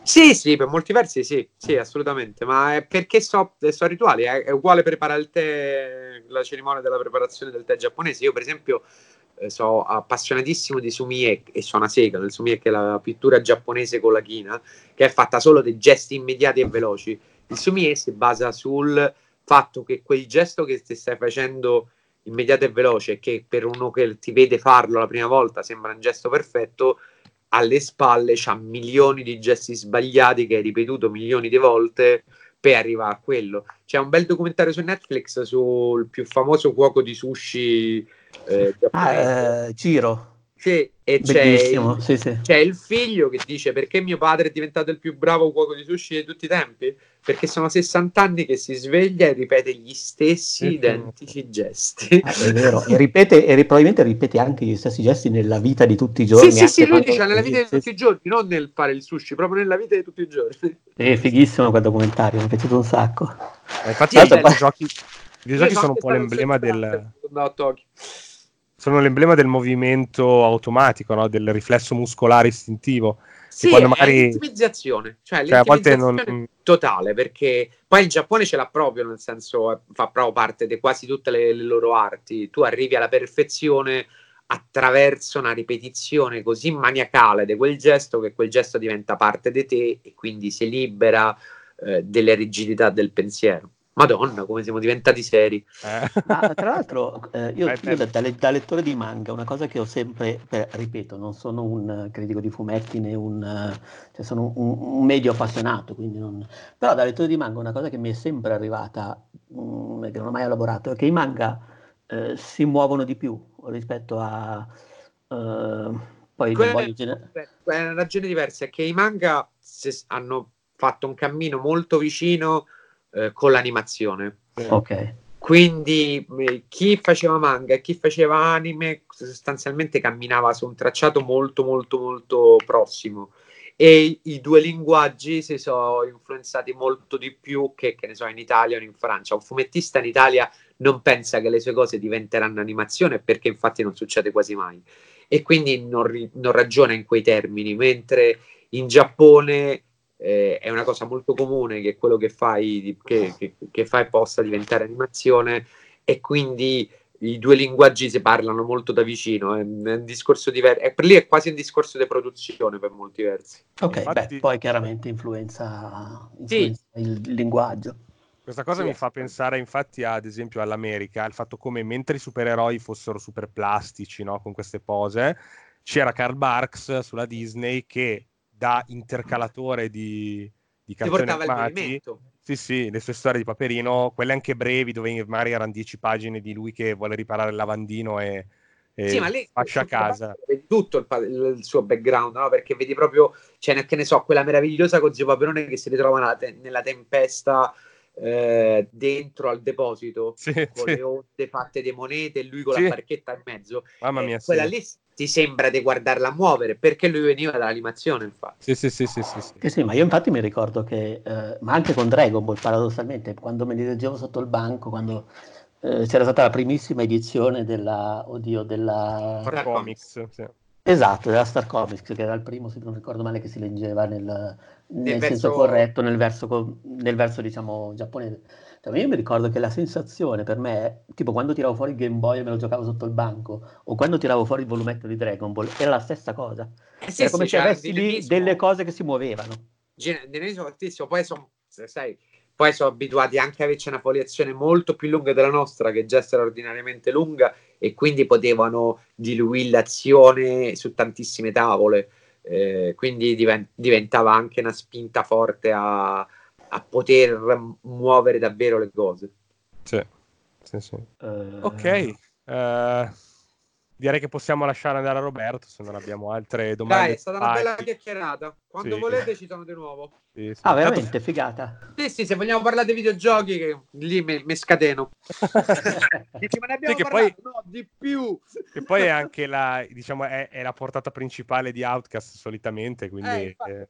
Sì, sì, per molti versi sì, sì, assolutamente, ma è perché so, so rituali, è, è uguale preparare il tè, la cerimonia della preparazione del tè giapponese. Io, per esempio, sono appassionatissimo di sumie e suona sega, il sumie che è la pittura giapponese con la china, che è fatta solo dei gesti immediati e veloci. Il sumie si basa sul fatto che quel gesto che stai facendo immediato e veloce, che per uno che ti vede farlo la prima volta sembra un gesto perfetto, alle spalle c'ha milioni di gesti sbagliati che hai ripetuto milioni di volte per arrivare a quello. C'è un bel documentario su Netflix sul più famoso cuoco di sushi eh. Ah, eh, Giro. Sì, e c'è Bellissimo, il, sì, sì. c'è il figlio che dice perché mio padre è diventato il più bravo cuoco di sushi di tutti i tempi? Perché sono 60 anni che si sveglia e ripete gli stessi Mhm. identici gesti. Eh, è vero, e ripete, e probabilmente ripete anche gli stessi gesti nella vita di tutti i giorni. Sì, sì, sì, lui dice nella vita di tutti i giorni, non nel fare il sushi, proprio nella vita di tutti i giorni. È fighissimo quel documentario, mi è piaciuto un sacco. Eh, infatti Sì, i beh, videogiochi, i videogiochi Io sono un po' l'emblema del, sono l'emblema del movimento automatico, no? del riflesso muscolare istintivo. Sì, quando è magari- l'ottimizzazione, cioè, Cioè, l'ottimizzazione non- totale, perché poi il Giappone ce l'ha proprio, nel senso eh, fa proprio parte di quasi tutte le, le loro arti. Tu arrivi alla perfezione attraverso una ripetizione così maniacale di quel gesto che quel gesto diventa parte di te e quindi si libera eh, delle rigidità del pensiero. Madonna, come siamo diventati seri. Eh. Ma tra l'altro, eh, io, io da, da- da lettore di manga, una cosa che ho sempre, per- ripeto, non sono un eh, critico di fumetti né un, eh, cioè sono un, un medio appassionato, quindi non- però da lettore di manga una cosa che mi è sempre arrivata, mm, e che non ho mai elaborato, è che i manga eh, si muovono di più rispetto a... eh, poi Quella- voglio gener- È una ragione diversa, è che i manga se- hanno fatto un cammino molto vicino eh, con l'animazione. Ok. Quindi eh, chi faceva manga e chi faceva anime sostanzialmente camminava su un tracciato molto molto molto prossimo e i due linguaggi si sono influenzati molto di più che, che ne so in Italia o in Francia. Un fumettista in Italia non pensa che le sue cose diventeranno animazione perché infatti non succede quasi mai e quindi non, ri- non ragiona in quei termini, mentre in Giappone eh, è una cosa molto comune che quello che fai, che, che- che fai possa diventare animazione e quindi i due linguaggi si parlano molto da vicino, è, un- discorso diverso, per lì è quasi un discorso di produzione per molti versi. Ok, Infatti- beh, poi chiaramente influenza, Sì. influenza il linguaggio. Questa cosa Sì, mi fa pensare infatti ad esempio all'America, al fatto come mentre i supereroi fossero super plastici, no? con queste pose, c'era Karl Barks sulla Disney che da intercalatore di, di cartoni animati, sì sì, le sue storie di Paperino, quelle anche brevi dove magari erano dieci pagine di lui che vuole riparare il lavandino e, e Sì, ma lì lascia a casa. vedi tutto il, il- suo background, no? Perché vedi proprio, cioè, che ne so, quella meravigliosa con Zio Paperone che si ritrova nella, te- nella tempesta eh, dentro al deposito Sì, con sì. le onde fatte di monete e lui con Sì. la barchetta in mezzo. Mamma Eh, mia, sì. quella lì ti sembra di guardarla muovere perché lui veniva dall'animazione, infatti. Sì, sì, sì, sì, sì, sì. Sì, sì, ma io infatti mi ricordo che, eh, ma anche con Dragon Ball paradossalmente, quando me li leggevo sotto il banco, quando eh, c'era stata la primissima edizione della, oddio, della... Star Star Comics, sì. Esatto, della Star Comics, che era il primo, se non ricordo male, che si leggeva nel, nel senso verso- corretto, nel verso, nel verso, diciamo, giapponese. Cioè, io mi ricordo che la sensazione per me, tipo quando tiravo fuori il Game Boy e me lo giocavo sotto il banco, o quando tiravo fuori il volumetto di Dragon Ball, era la stessa cosa. Eh sì, Era come sì, se avessi lì delle cose che si muovevano. Gen- dinamismo fortissimo. Poi sono, sai, poi sono abituati anche a averci una foliazione molto più lunga della nostra, che già straordinariamente lunga, e quindi potevano diluire l'azione su tantissime tavole. Eh, quindi diven- diventava anche una spinta forte a, a poter muovere davvero le cose. Sì, sì, sì. Eh, Ok, eh, direi che possiamo lasciare andare a Roberto se non abbiamo altre domande. Dai, è stata una bella chiacchierata. Quando Sì. volete ci sono di nuovo. Sì, sì. Ah, Tanto- veramente, figata. Sì, sì, se vogliamo parlare di videogiochi, che lì mi, mi scateno. <laughs> Dici, ma ne abbiamo Sì, che parlato? No, di più. Che poi è anche la, diciamo, è, è la portata principale di Outcast solitamente, quindi... Eh, infatti. eh,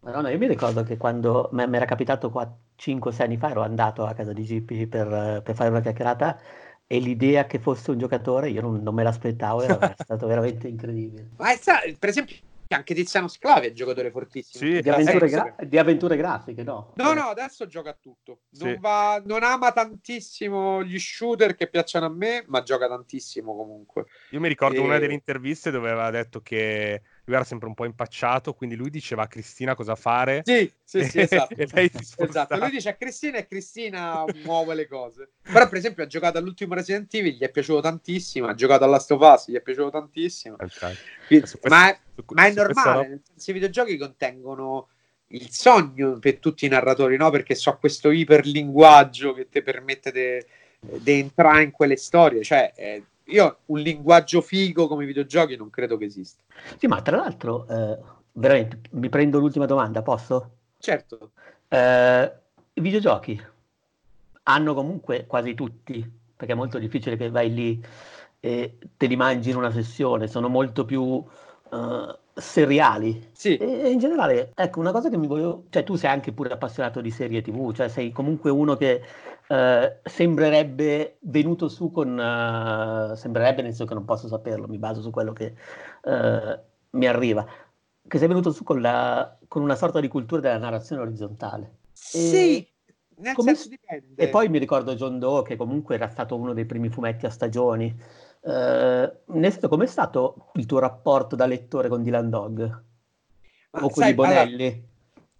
Madonna, io mi ricordo che quando mi era capitato 5-6 anni fa, ero andato a casa di GP per, per fare una chiacchierata e l'idea che fosse un giocatore io non, non me l'aspettavo, era <laughs> stato veramente incredibile. Ma è sta- per esempio anche Tiziano Sclavi è un giocatore fortissimo. Sì, Di avventure, gra- di avventure grafiche, no? No, no, adesso gioca a tutto. Non, Sì. va- non ama tantissimo gli shooter che piacciono a me, ma gioca tantissimo comunque. Io mi ricordo E- una delle interviste dove aveva detto che lui era sempre un po' impacciato, quindi lui diceva a Cristina cosa fare. Sì, sì, sì, <laughs> esatto. Esatto, lui dice a Cristina e Cristina muove le cose. Però, per esempio, ha giocato all'ultimo Resident Evil, gli è piaciuto tantissimo. Ha giocato a Last of Us, gli è piaciuto tantissimo. Ok. Quindi- Su questo- ma, è, su- ma è normale, nel senso, i videogiochi contengono il sogno per tutti i narratori, no? Perché so questo iperlinguaggio che ti permette di entrare in quelle storie. Cioè, eh, io un linguaggio figo come i videogiochi non credo che esista. Sì, ma tra l'altro, eh, veramente, mi prendo l'ultima domanda, posso? Certo, Eh, I videogiochi hanno comunque quasi tutti, perché è molto difficile che vai lì e te li mangi in una sessione, sono molto più eh, seriali. sì. E in generale, ecco, una cosa che mi voglio... Cioè, tu sei anche pure appassionato di serie TV, cioè sei comunque uno che eh, sembrerebbe venuto su con... eh, sembrerebbe, nel senso che non posso saperlo, mi baso su quello che eh, mi arriva, che sei venuto su con, la, con una sorta di cultura della narrazione orizzontale. Sì, nel come- senso dipende. E poi mi ricordo John Doe, che comunque era stato uno dei primi fumetti a stagioni. Eh, com'è stato il tuo rapporto da lettore con Dylan Dog? Ma o con sai, i Bonelli?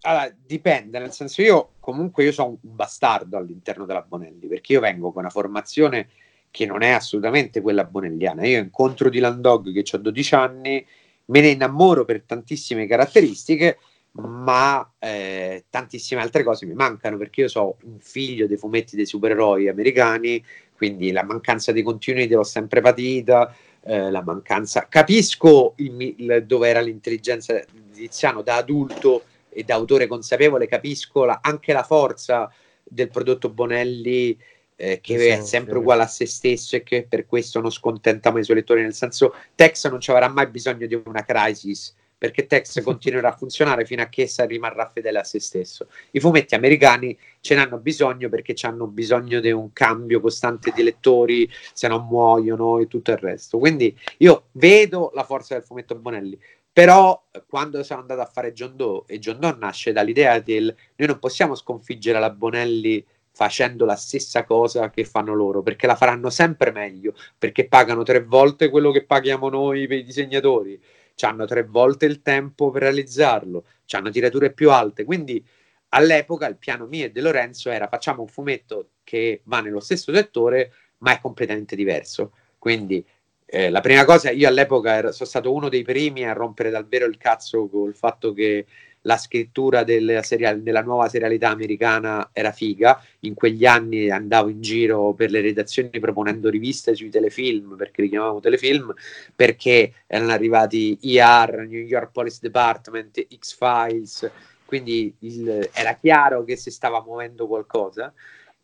Allora, allora, dipende, nel senso io comunque io sono un bastardo all'interno della Bonelli, perché io vengo con una formazione che non è assolutamente quella bonelliana. Io incontro Dylan Dog che ho 12 anni, me ne innamoro per tantissime caratteristiche, ma eh, tantissime altre cose mi mancano perché io sono un figlio dei fumetti dei supereroi americani, quindi la mancanza di continuity l'ho sempre patita, eh, la mancanza... Capisco il il- dove era l'intelligenza di Tiziano da adulto e da autore consapevole, capisco la- anche la forza del prodotto Bonelli eh, che Sì, è sempre sì. uguale a se stesso e che per questo non scontenta mai i suoi lettori, nel senso Tex non ci avrà mai bisogno di una crisis perché Tex <laughs> continuerà a funzionare fino a che essa rimarrà fedele a se stesso. I fumetti americani ce n'hanno bisogno perché hanno bisogno di un cambio costante di lettori, se non muoiono e tutto il resto. Quindi io vedo la forza del fumetto Bonelli, però eh, quando sono andato a fare John Doe e John Doe nasce dall'idea del noi non possiamo sconfiggere la Bonelli facendo la stessa cosa che fanno loro, perché la faranno sempre meglio, perché pagano tre volte quello che paghiamo noi per i disegnatori, hanno tre volte il tempo per realizzarlo, hanno tirature più alte, quindi all'epoca il piano mio e De Lorenzo era facciamo un fumetto che va nello stesso settore ma è completamente diverso, quindi eh, la prima cosa, io all'epoca ero, sono stato uno dei primi a rompere davvero il cazzo col fatto che la scrittura della, serial- della nuova serialità americana era figa. In quegli anni andavo in giro per le redazioni proponendo riviste sui telefilm, perché li chiamavamo telefilm, perché erano arrivati ER, New York Police Department, X-Files, quindi il- era chiaro che si stava muovendo qualcosa.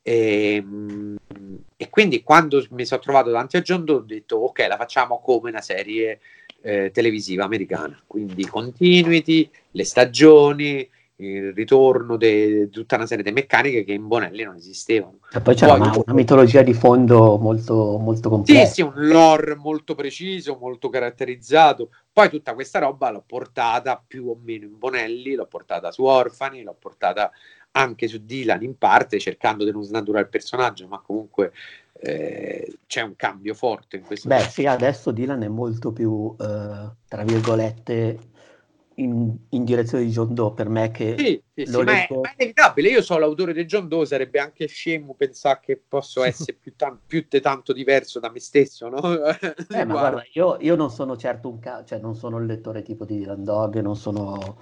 E, mm, e quindi quando mi sono trovato davanti a John Doe ho detto ok la facciamo come una serie eh, televisiva americana quindi continuity, le stagioni il ritorno di tutta una serie di meccaniche che in Bonelli non esistevano E poi c'era Poi una, una mitologia di fondo molto, molto sì, complessa. sì, un lore molto preciso, molto caratterizzato. Poi tutta questa roba l'ho portata più o meno in Bonelli, l'ho portata su Orfani, l'ho portata anche su Dylan in parte, cercando di non snaturare il personaggio, ma comunque eh, c'è un cambio forte in questo Beh, caso. sì, adesso Dylan è molto più, eh, tra virgolette, in, in direzione di John Doe per me che Sì, sì, sì, ma, è, ma è inevitabile. Io sono l'autore di John Doe, sarebbe anche scemo pensare che posso <laughs> essere più, tan- più di tanto diverso da me stesso, no? Eh, <laughs> ma guarda, io, io non sono certo un ca- cioè non sono il lettore tipo di Dylan Dog, non sono...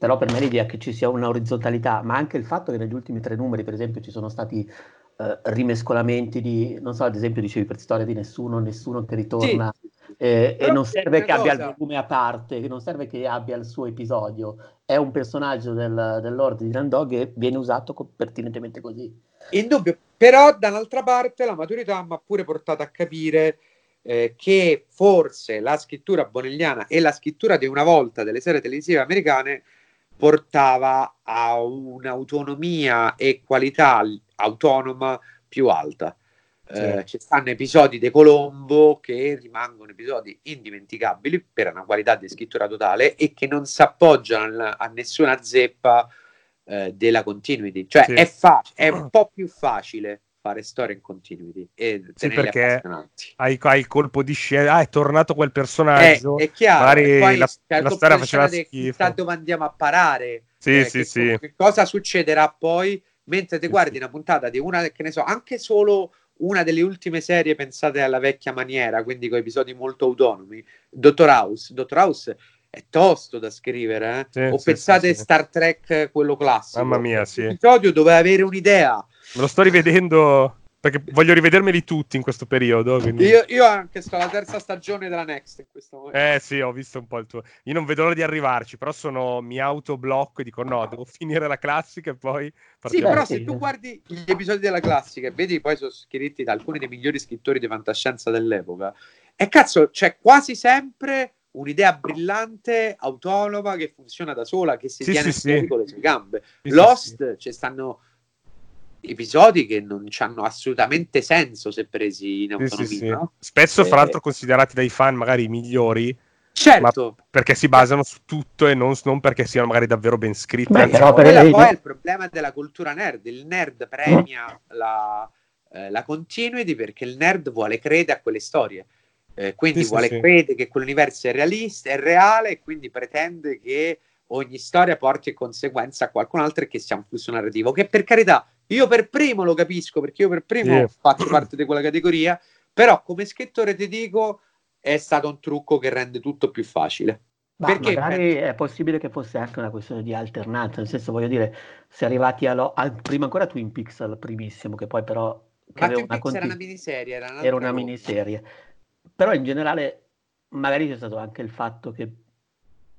Però per me l'idea che ci sia una orizzontalità, ma anche il fatto che negli ultimi tre numeri, per esempio, ci sono stati eh, rimescolamenti di, non so, ad esempio dicevi per storia di nessuno, nessuno che ritorna, Sì, eh, e non serve che abbia il cosa- volume a parte, che non serve che abbia il suo episodio, è un personaggio del, dell'Orde di Dylan Dog e viene usato co- pertinentemente così. Indubbio, però dall'altra parte la maturità mi ha pure portato a capire eh, che forse la scrittura bonelliana e la scrittura di una volta delle serie televisive americane portava a un'autonomia e qualità autonoma più alta. eh, ci stanno episodi di Colombo che rimangono episodi indimenticabili per una qualità di scrittura totale e che non si appoggiano a, a nessuna zeppa eh, della continuity. Cioè Sì. è, fa- è un po' più facile fare storie in continuity e Sì, perché hai, hai il colpo di scena, ah, è tornato quel Eh, personaggio. è chiaro, magari poi la- il la storia faceva schifo. dove andiamo a parare Sì, eh, sì, che, sì. che cosa succederà poi mentre ti guardi una puntata di una che ne so anche solo una delle ultime serie pensate alla vecchia maniera quindi con episodi molto autonomi Dottor House Dottor House è tosto da scrivere eh? O pensate. Star Trek quello classico Mamma mia, sì. l'episodio dove avere un'idea Me lo sto rivedendo perché voglio rivedermeli tutti in questo periodo. quindi- io, io anche sto alla terza stagione della Next in questo momento Eh sì, ho visto un po' il tuo. Io non vedo l'ora di arrivarci, però sono mi autoblocco e dico no, devo <laughs> finire la classica e poi Sì, partiamo. però sì. se tu guardi gli episodi della classica e vedi poi sono scritti da alcuni dei migliori scrittori di fantascienza dell'epoca, e cazzo, c'è quasi sempre un'idea brillante, autonoma, che funziona da sola, che si Sì, tiene sì, sì. con le sue gambe. Sì, Lost, ci stanno episodi che non hanno assolutamente senso se presi in Sì, sì, autonomia, sì. no? Spesso, fra Eh. l'altro, considerati dai fan magari i migliori Certo, perché si basano su tutto e non, non perché siano magari davvero ben scritti. Beh, però no. per- Quello lei- poi è il problema della cultura nerd. Il nerd premia la, eh, la continuity perché il nerd vuole credere a quelle storie. Eh, quindi Sì, sì, vuole sì. credere che quell'universo è realista, è reale, e quindi pretende che ogni storia porti conseguenza a qualcun altro e che sia un flusso narrativo. Che per carità, io per primo lo capisco, perché io per primo Sì. faccio parte di quella categoria, però come scrittore ti dico è stato un trucco che rende tutto più facile. Ma Perché magari è possibile che fosse anche una questione di alternanza, nel senso voglio dire, si è arrivati allo- al, prima ancora Twin Peaks al primissimo, che poi però che Ma Twin una Peaks era conti- una miniserie, era, era una miniserie. Però in generale magari c'è stato anche il fatto che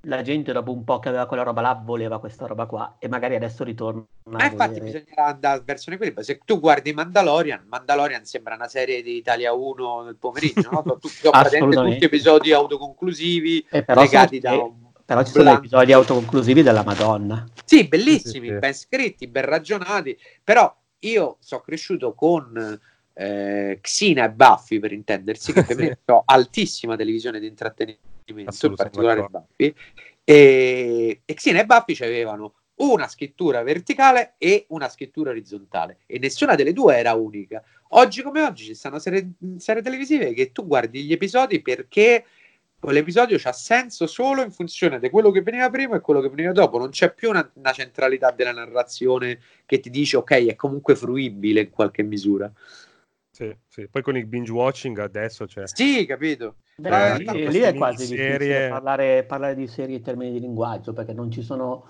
la gente dopo un po' che aveva quella roba là voleva questa roba qua e magari adesso ritorna Ma infatti volere- bisognerà andare verso quella. Se tu guardi Mandalorian, Mandalorian sembra una serie di Italia 1 nel pomeriggio, no? <laughs> Sono tutti, tutti episodi autoconclusivi Eh, però legati sono- da un però ci sono blanco. episodi autoconclusivi della Madonna. Sì, bellissimi, sì, sì. ben scritti, ben ragionati, però io sono cresciuto con eh, Xina e Buffy, per intendersi, che per <laughs> Sì. me sono altissima televisione di intrattenimento, in Assolutamente particolare. Buffy, e, e Xina e Buffy avevano una scrittura verticale e una scrittura orizzontale, e nessuna delle due era unica. Oggi come oggi ci stanno serie, serie televisive che tu guardi gli episodi perché quell'episodio ha senso solo in funzione di quello che veniva prima e quello che veniva dopo. Non c'è più una, una centralità della narrazione che ti dice ok, è comunque fruibile in qualche misura. Sì, sì. Poi con il binge watching adesso cioè, c'è. Sì, capito. Beh, Eh, lì, lì è quasi miniserie- difficile parlare, parlare di serie in termini di linguaggio perché non ci sono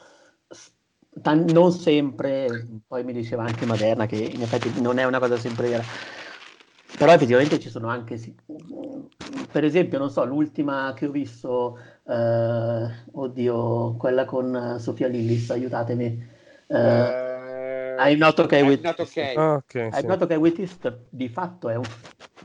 tan- non sempre poi mi diceva anche Moderna che in effetti non è una cosa sempre vera però effettivamente ci sono anche per esempio non so l'ultima che ho visto eh, oddio quella con eh, Sofia Lillis aiutatemi eh, I'm not okay I'm with not okay. Ah, ok, I'm sì. not okay with this di fatto è un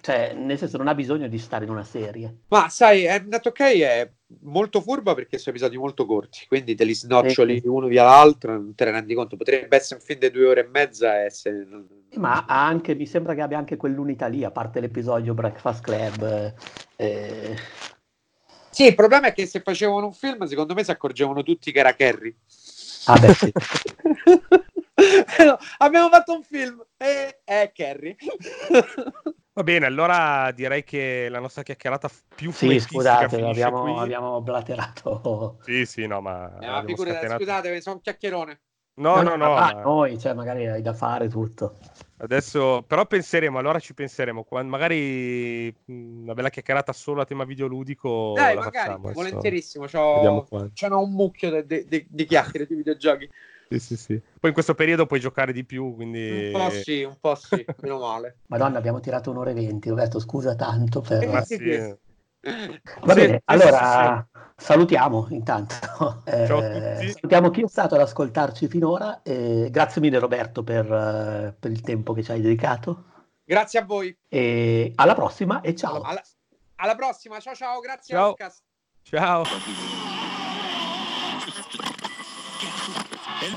cioè nel senso non ha bisogno di stare in una serie Ma sai, I'm Not Ok è molto furba perché sono episodi molto corti, quindi te li snoccioli Sì. uno via l'altro, non te ne rendi conto. Potrebbe essere un film di due ore e mezza e se... Ma anche, mi sembra che abbia anche quell'unità lì, a parte l'episodio Breakfast Club. eh, Sì, il problema è che se facevano un film, secondo me si accorgevano tutti che era Kerry. Ah, beh, sì. <laughs> No, abbiamo fatto un film e è Kerry. <laughs> Va bene, allora direi che la nostra chiacchierata più Sì, fumettistica scusate, abbiamo, qui. <laughs> abbiamo blaterato. Sì, sì, no, ma Eh, ma scusate, sono un chiacchierone. No, no, no, ma ma noi, cioè, magari hai da fare tutto. adesso però penseremo, allora ci penseremo, quando magari una bella chiacchierata solo a tema videoludico Dai, la magari, facciamo. volentierissimo. C'ho, c'ho un mucchio di chiacchiere di videogiochi. Sì, sì, sì. Poi in questo periodo puoi giocare di più, quindi... Un po' sì, un po' sì, meno male. <laughs> Madonna, abbiamo tirato un'ora e venti. Roberto, scusa tanto per... Ma Sì, sì. sì. Va Sì, bene, sì, allora salutiamo intanto. <laughs> Eh, Ciao a tutti. Salutiamo chi è stato ad ascoltarci finora. e grazie mille Roberto per, eh, per il tempo che ci hai dedicato. Grazie a voi. E alla prossima e ciao. Alla, alla prossima. Ciao ciao, grazie Ciao. Outcast. Ciao.